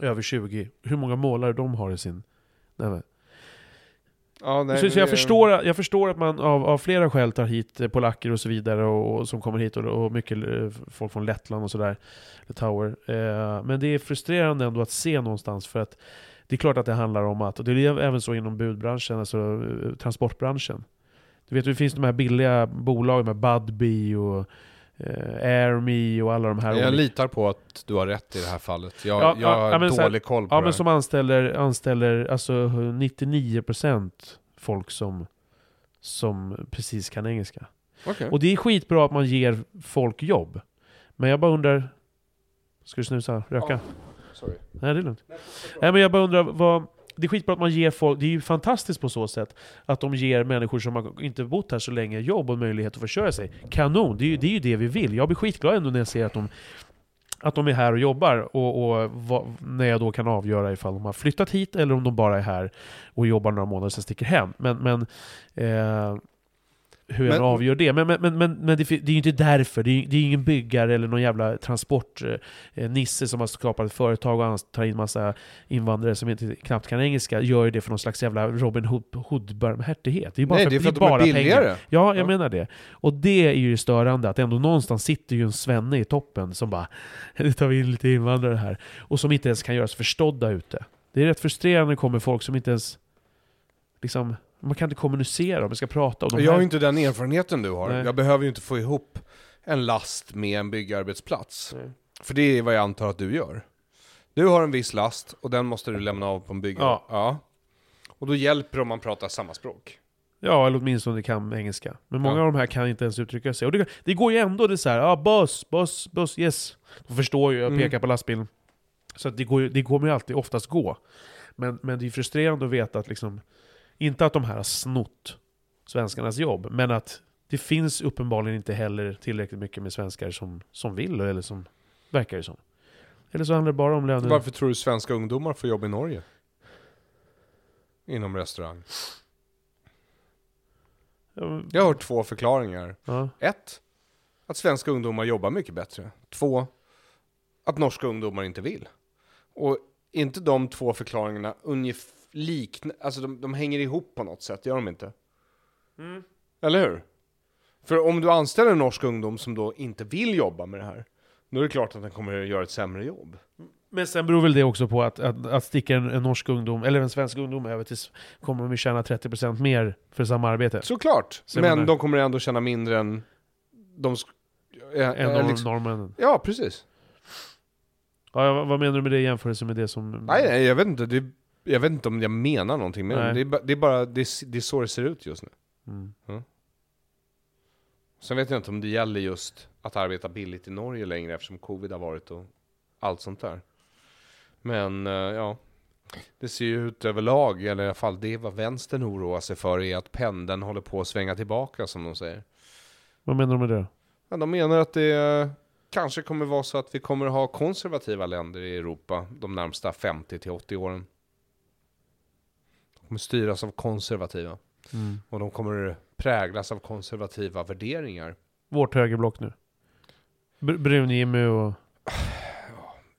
över 20, hur många målare de har i sin... Nej, men. Ja, nej, så, så jag, förstår, jag förstår att man av, av flera skäl tar hit eh, polacker och så vidare, och, och som kommer hit, och, och mycket eh, folk från Lettland och sådär. Eh, men det är frustrerande ändå att se någonstans, för att det är klart att det handlar om att, och det är även så inom budbranschen, alltså eh, transportbranschen. Du vet, det finns de här billiga bolagen med Budbee och eh, AirMe och alla de här Jag olika- litar på att du har rätt i det här fallet. Jag, Ja, jag ja, har ja, så här- dålig koll på Ja det men som anställer, anställer alltså 99% folk som, som precis kan engelska. Okej. Och det är skitbra att man ger folk jobb. Men jag bara undrar... Ska du snusa? Röka? Sorry. Nej det är lugnt. Nej men jag bara undrar vad... Det är skitbra att man ger folk, det är ju fantastiskt på så sätt att de ger människor som har inte bott här så länge jobb och möjlighet att försörja sig. Kanon, det är ju det, är ju det vi vill. Jag blir skitglad ändå när jag ser att de, att de är här och jobbar och, och vad, när jag då kan avgöra ifall de har flyttat hit eller om de bara är här och jobbar några månader och sen sticker hem. Men, men eh, hur jag Men- avgör det. Men, men, men, men, men det, är ju inte därför. Det är, det är ingen byggare eller någon jävla transportnisse som har skapat ett företag och tar in massa invandrare som inte knappt kan engelska. Gör ju det för någon slags jävla Robin Hood- Hood-barmhärtighet. Det är bara Nej, för, det är för att de är billigare. Pengar. Ja, jag Ja. menar det. Och det är ju störande, att ändå någonstans sitter ju en svenne i toppen som bara (laughs) Nu tar vi in lite invandrare här. Och som inte ens kan göras förstådda ute. Det är rätt frustrerande när det kommer folk som inte ens... Liksom, man kan inte kommunicera, man ska prata. Och de Jag har här- ju inte den erfarenheten du har. Nej. Jag behöver ju inte få ihop en last med en byggarbetsplats. Nej. För det är vad jag antar att du gör. Du har en viss last och den måste du lämna av på en byggare. Ja. Och då hjälper det om man pratar samma språk. Ja, eller åtminstone kan engelska. Men många Ja. av de här kan inte ens uttrycka sig. Och det, det går ju ändå, det är så här, ah, boss, boss, boss, yes. De förstår ju, jag Mm. pekar på lastbilen. Så det, går, det kommer ju alltid oftast gå. Men, men det är frustrerande att veta att liksom, inte att de här har snott svenskarnas jobb, men att det finns uppenbarligen inte heller tillräckligt mycket med svenskar som, som vill, eller som verkar det som. Eller så handlar det bara om löner. Varför tror du svenska ungdomar får jobb i Norge? Inom restaurang. Ja, Jag har hört två förklaringar. ja. Ett, att svenska ungdomar jobbar mycket bättre. Två, att norska ungdomar inte vill. Och inte de två förklaringarna ungefär likna, alltså de, de hänger ihop på något sätt, gör de inte? Mm. Eller hur? För om du anställer en norsk ungdom som då inte vill jobba med det här, då är det klart att den kommer att göra ett sämre jobb. Men sen beror väl det också på att, att, att sticka en, en norsk ungdom, eller en svensk ungdom över till, kommer de ju tjäna 30% mer för samma arbete. Såklart! Så men menar- de kommer ändå tjäna mindre än de... Äh, Än äh, liksom, norrmännen. ja, precis. Ja, vad- vad menar du med det i jämförelse med det som... Nej, nej, jag vet inte. Det, jag vet inte om jag menar någonting med Nej. det. Det är, ba- det är bara, det är, det är så det ser ut just nu. Mm. Sen vet jag inte om det gäller just att arbeta billigt i Norge längre eftersom covid har varit och allt sånt där. Men eh, ja, det ser ju ut överlag, eller i alla fall det vad vänstern oroar sig för är att pendeln håller på att svänga tillbaka som de säger. Vad menar du med det? Ja, de menar att det eh, kanske kommer vara så att vi kommer ha konservativa länder i Europa de närmsta 50 till 80 åren. Kommer styras av konservativa. Mm. Och de kommer präglas av konservativa värderingar. Vårt högerblock nu. Br- Brun-Jimmy och... (sighs)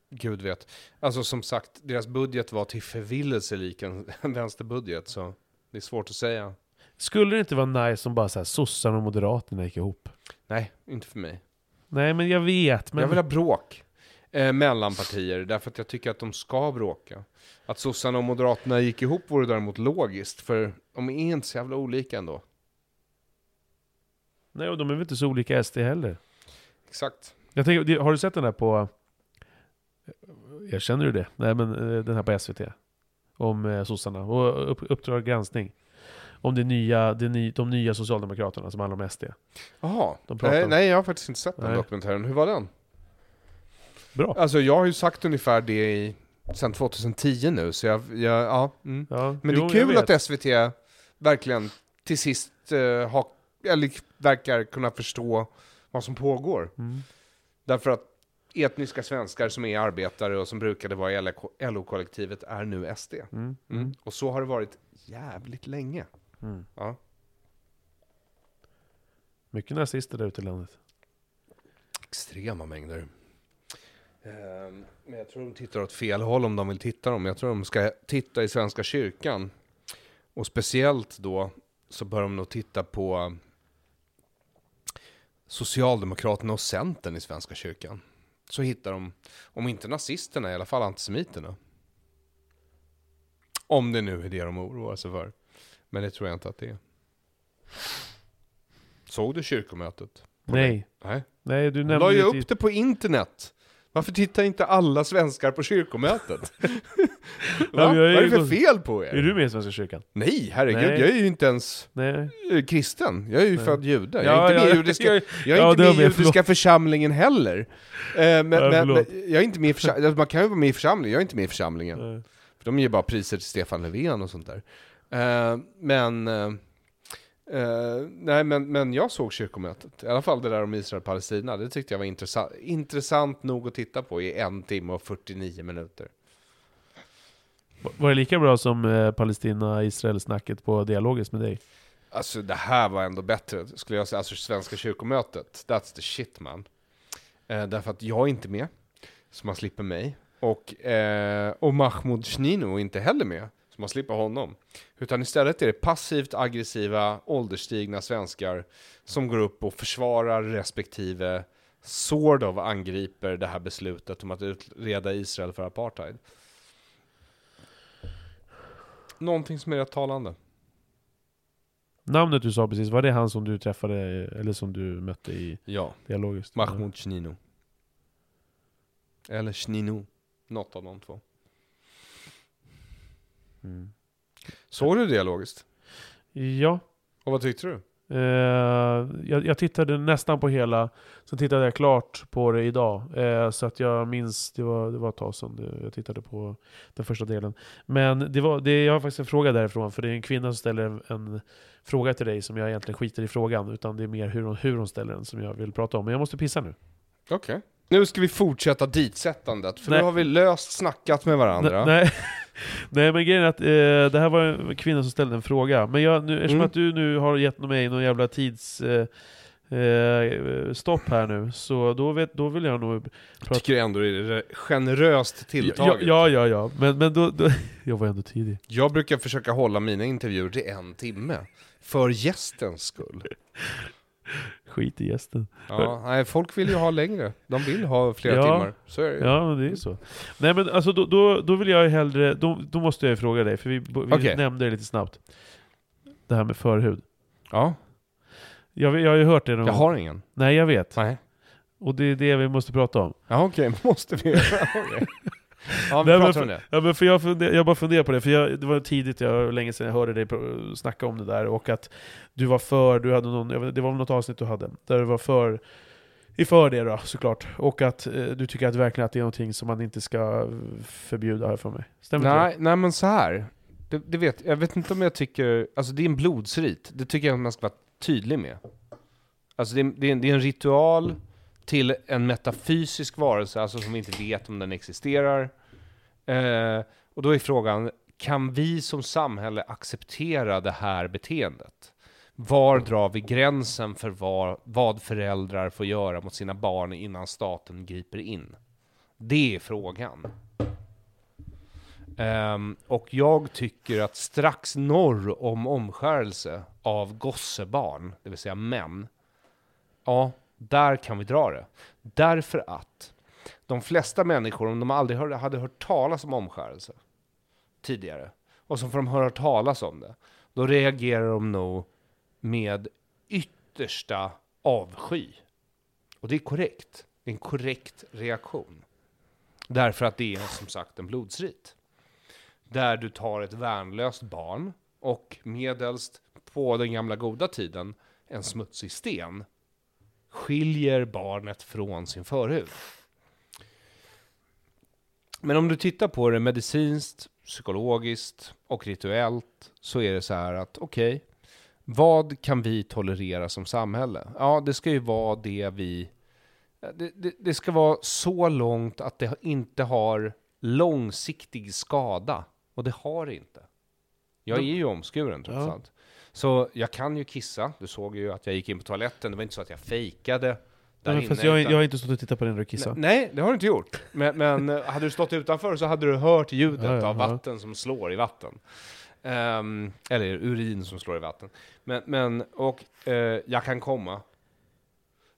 Gud vet. Alltså som sagt, deras budget var till förvillelse lik en, (laughs) en vänsterbudget, så det är svårt att säga. Skulle det inte vara nice om bara så här sossarna och moderaterna gick ihop? Nej, inte för mig. Nej men jag vet, men... Jag vill ha bråk eh, mellan partier, därför att jag tycker att de ska bråka. Att sossarna och moderaterna gick ihop vore däremot logiskt, för de är inte så jävla olika ändå. Nej och de är väl inte så olika SD heller. Exakt. Jag tänker, har du sett den där på... Jag känner du det? Nej men eh, den här på SVT. Om eh, sossarna och upp, Uppdrag granskning. Om det nya, det ny, de nya Socialdemokraterna som handlar om SD. Jaha. Nej, nej, jag har faktiskt inte sett den Nej. dokumentären. Hur var den? Bra. Alltså jag har ju sagt ungefär det i, sen 2010 nu, så jag, jag ja. Mm. Ja, Men jo, det är kul att SVT verkligen till sist eh, har, eller verkar kunna förstå vad som pågår. Mm. Därför att etniska svenskar som är arbetare och som brukade vara i LO-kollektivet är nu SD. Mm. Mm. Och så har det varit jävligt länge. Mm. Ja. Mycket nazister där ute i landet. Extrema mängder. Ehm, Men jag tror de tittar åt fel håll om de vill titta dem. Jag tror de ska titta i Svenska kyrkan. Och speciellt då så bör de nog titta på Socialdemokraterna och Centern i Svenska kyrkan. Så hittar de, om inte nazisterna, i alla fall antisemiterna. Om det nu är det de oroar sig för. Men det tror jag inte att det är. Såg du kyrkomötet? Nej. Nej. Nej, du nämnde la ju upp till- det på internet. Varför tittar inte alla svenskar på kyrkomötet? (laughs) Va? Vad är det för fel på er? Är du med i Svenska kyrkan? Nej, herregud, Nej. jag är ju inte ens Nej. eh, kristen. Jag är ju Nej. född jude. Jag Ja, är inte med i judiska, jag- jag är ja, inte med med, judiska församlingen heller. Eh, men, Ja, men, förlåt. men jag är inte med i församlingen, man kan ju vara med i församlingen, jag är inte med i församlingen. För de ger bara priser till Stefan Löfven och sånt där. Eh, men, eh, eh, nej, men, men jag såg kyrkomötet. I alla fall det där om Israel-Palestina. Det tyckte jag var intressant, intressant nog att titta på i en timme och 49 minuter. Var det lika bra som eh, Palestina-Israel-snacket på Dialogiskt med dig? Alltså det här var ändå bättre, skulle jag säga. Alltså svenska kyrkomötet, that's the shit man. Eh, därför att jag är inte med, så man slipper mig. Och, eh, och Mahmoud Shnino är inte heller med, så man slipper honom. Utan istället är det passivt aggressiva, ålderstigna svenskar som går upp och försvarar respektive sort of angriper det här beslutet om att utreda Israel för apartheid. Någonting som är rätt talande. Namnet du sa precis, var det han som du träffade, eller som du mötte i Ja. Dialogiskt? Mahmoud Shnino. Eller Shnino. Något av de två. Mm. Såg du dialogiskt? Ja. Och vad tyckte du? Eh, jag, jag tittade nästan på hela, sen tittade jag klart på det idag. Eh, så att jag minns, det var, det var ett tag sedan det- jag tittade på den första delen. Men det var, det, jag har faktiskt en fråga därifrån, för det är en kvinna som ställer en, en fråga till dig som jag egentligen skiter i frågan, utan det är mer hur hon, hur hon ställer den som jag vill prata om. Men jag måste pissa nu. Okej. Nu ska vi fortsätta ditsättandet, för Nej. nu har vi löst snackat med varandra. Ne- Nej, (laughs) nej men grejen är att eh, det här var en kvinna som ställde en fråga. Men jag, nu, eftersom Mm. att du nu har gett mig någon jävla tids... Eh, eh, stopp här nu, så då, vet, då vill jag nog... Jag tycker ändå det är generöst Ja, tilltaget. ja, ja, ja. Men, men då, då... (laughs) Jag var ändå tidig. Jag brukar försöka hålla mina intervjuer till en timme. För gästens skull. (laughs) Skit i gästen. Ja, nej, folk vill ju ha längre. De vill ha flera Ja. timmar. Så är det ju. Ja, det är så. Nej men alltså då, då, då vill jag ju hellre... Då, då måste jag ju fråga dig, för vi, vi Okej. nämnde det lite snabbt. Det här med förhud. ja. Jag, jag har ju hört det någon Jag har ingen. Nej, jag vet. Nej. Och det är det vi måste prata om. Ja okej, (laughs) måste vi. Ja, vi Nej, men pratar om det. Ja, men för jag, funder, jag bara funderar på det, för jag, det var tidigt, jag, länge sedan jag hörde dig snacka om det där, och att du var för, du hade någon, vet, det var något avsnitt du hade, där du var för, i för det då såklart, och att eh, du tycker att verkligen att det är någonting som man inte ska förbjuda här för mig. Stämmer Nej, nej men så här. Det, det vet, jag vet inte om jag tycker, alltså det är en blodsrit. Det tycker jag att man ska vara tydlig med. Alltså det är, det är, en, det är en ritual till en metafysisk varelse, alltså som vi inte vet om den existerar. Eh, och då är frågan, kan vi som samhälle acceptera det här beteendet? Var drar vi gränsen för vad, vad föräldrar får göra mot sina barn innan staten griper in? Det är frågan. Um, och jag tycker att strax norr om omskärelse av gossebarn, det vill säga män, ja, där kan vi dra det. Därför att de flesta människor, om de aldrig hör, hade hört talas om omskärelse tidigare, och så får de höra talas om det, då reagerar de nog med yttersta avsky. Och det är korrekt. Det är en korrekt reaktion. Därför att det är som sagt en blodsrit. Där du tar ett värnlöst barn och medelst på den gamla goda tiden en smutsig sten skiljer barnet från sin förhud. Men om du tittar på det medicinskt, psykologiskt och rituellt så är det så här att okej, vad kan vi tolerera som samhälle? Ja, det ska ju vara det vi... Det, det, det ska vara så långt att det inte har långsiktig skada. Och det har det inte. Jag är ju omskuren trots Ja. allt. Så jag kan ju kissa. Du såg ju att jag gick in på toaletten. Det var inte så att jag fejkade där men inne. fast jag, utan- jag har inte stått och tittat på dig när du kissar. Nej, det har du inte gjort. Men, men eh, hade du stått utanför så hade du hört ljudet Ja, ja, av ja. vatten som slår i vatten. Ehm, eller urin som slår i vatten. Men, men och eh, jag kan komma.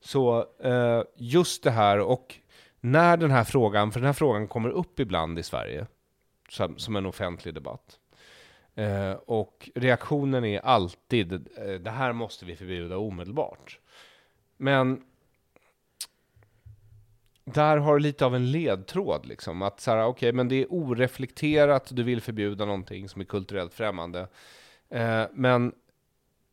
Så eh, just det här och när den här frågan, för den här frågan kommer upp ibland i Sverige, som, som en offentlig debatt. Eh, och reaktionen är alltid, det här måste vi förbjuda omedelbart. Men där har lite av en ledtråd liksom. Att så här, okej, men det är oreflekterat, du vill förbjuda någonting som är kulturellt främmande. Eh, men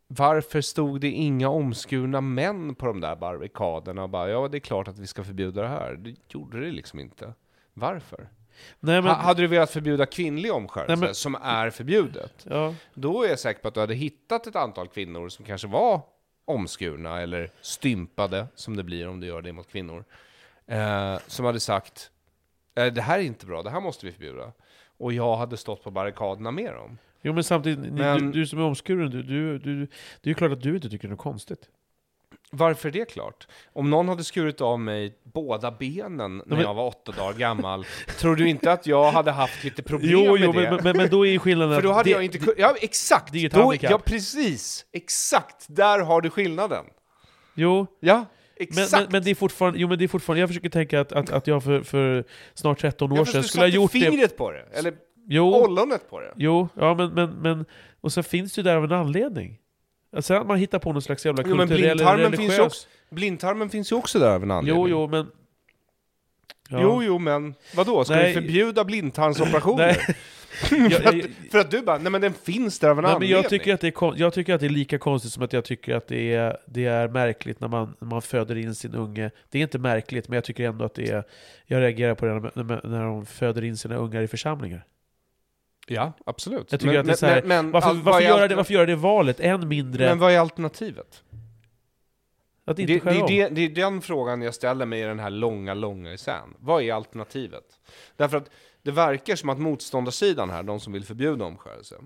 varför stod det inga omskurna män på de där barrikaderna och bara, ja det är klart att vi ska förbjuda det här. Det gjorde det liksom inte. Varför? Nej, men, Ha, hade du velat förbjuda kvinnlig omskärelse, Nej, men- som är förbjudet, ja. då är jag säker på att du hade hittat ett antal kvinnor som kanske var omskurna eller stympade, som det blir om du gör det mot kvinnor. Eh, som hade sagt, eh, det här är inte bra, det här måste vi förbjuda. Och jag hade stått på barrikaderna med dem. Jo men samtidigt, ni, Men- du, du som är omskuren, du, du, du, det är ju klart att du inte tycker det är konstigt. Varför är det klart? Om någon hade skurit av mig båda benen när men- jag var åtta dagar gammal, tror du inte att jag hade haft lite problem Jo, med jo det? men, men, men då är ju skillnaden För då hade det, jag inte kunnat... Ja, exakt! det är ett då, handikapp. ja, precis! Exakt! Där har du skillnaden. Jo, Ja, exakt! men, men det är fortfarande, jo men det är fortfarande, jag försöker tänka att, att, att jag för, för snart 13 år sedan skulle ha gjort det... fingret på det, eller Jo, ollonet på det. jo, ja men, men, men, och så finns det ju där av en anledning. Alltså att man hittar på någon slags jävla Jo, men kulturell eller blindtarmen finns, ju religiös... också, blindtarmen finns ju också där av en anledning. Jo, jo, men... Ja. Jo, jo, men vadå? Ska Nej. vi förbjuda blindtarmsoperationer? Nej. (laughs) för, Jag- att, jag- för att du bara, nej men den finns där av en Nej, men anledning. jag, tycker att det är jag tycker att det är lika konstigt som att jag tycker att det är, det är märkligt när man, när man föder in sin unge. Det är inte märkligt, men jag tycker ändå att det är... Jag reagerar på det när, när, när de föder in sina ungar i församlingar. Ja, absolut. Jag tycker att det är så här, men, Varför, all- vad varför, är göra alter- det, varför göra det valet? Än mindre Men vad är alternativet? Att Det, inte det, skära är av. det, det är den frågan jag ställer mig i den här långa, långa essän. Vad är alternativet? Därför att det verkar som att motståndarsidan här, de som vill förbjuda omskärelse,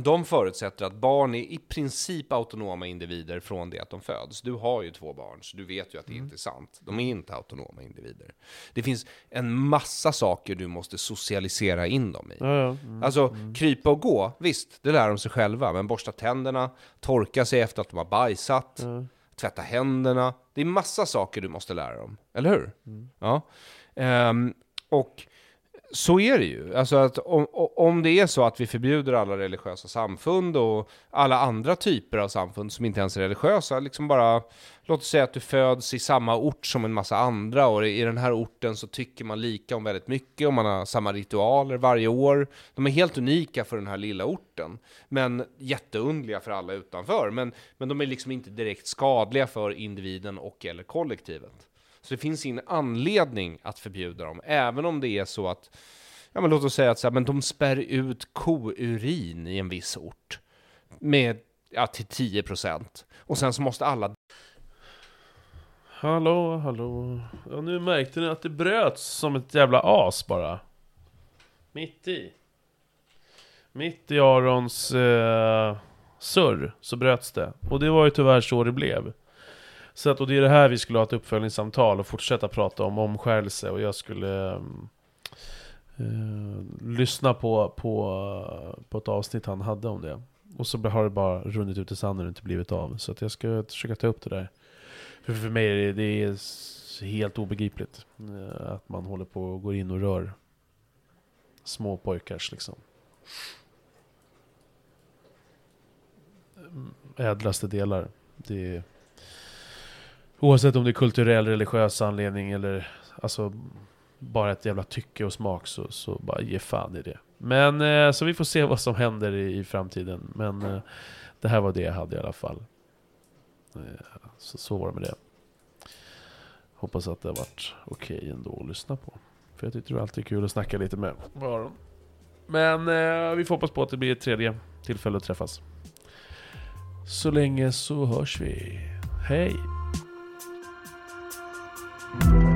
de förutsätter att barn är i princip autonoma individer från det att de föds. Du har ju två barn, så du vet ju att det inte är sant. De är inte autonoma individer. Det finns en massa saker du måste socialisera in dem i. Ja, ja. Mm. Alltså, krypa och gå, visst, det lär de sig själva. Men borsta tänderna, torka sig efter att de har bajsat, Ja. Tvätta händerna. Det är massa saker du måste lära dem, eller hur? Ja. Ehm, och så är det ju. Alltså att om, om det är så att vi förbjuder alla religiösa samfund och alla andra typer av samfund som inte ens är religiösa, liksom bara Låt oss säga att du föds i samma ort som en massa andra och i den här orten så tycker man lika om väldigt mycket och man har samma ritualer varje år. De är helt unika för den här lilla orten, men jätteundliga för alla utanför. Men, men de är liksom inte direkt skadliga för individen och eller kollektivet. Så det finns ingen anledning att förbjuda dem, även om det är så att, ja men låt oss säga att så här, men de spär ut kourin i en viss ort med, ja till 10% och sen så måste alla Hallå, hallå. Ja, nu märkte ni att det bröts som ett jävla as bara. Mitt i. Mitt i Arons... Eh, surr så bröts det. Och det var ju tyvärr så det blev. Så att, och det är det här vi skulle ha ett uppföljningssamtal och fortsätta prata om omskärelse och jag skulle eh, eh, lyssna på, på, på ett avsnitt han hade om det. Och så har det bara runnit ut i sanden och inte blivit av. Så att jag ska försöka ta upp det där. För, för mig är det, det är helt obegripligt eh, att man håller på och går in och rör små pojkars liksom. Mm, ädlaste delar. Det är, oavsett om det är kulturell, religiös anledning eller alltså bara ett jävla tycke och smak så, så bara ge fan i det. Men eh, så vi får se vad som händer i, i framtiden. Men eh, det här var det jag hade i alla fall. Eh, så, så var det med det. Hoppas att det har varit okej ändå att lyssna på. För jag tycker det är alltid kul att snacka lite med Aron. Men eh, vi får hoppas på att det blir ett tredje tillfälle att träffas. Så länge så hörs vi. Hej! Thank you.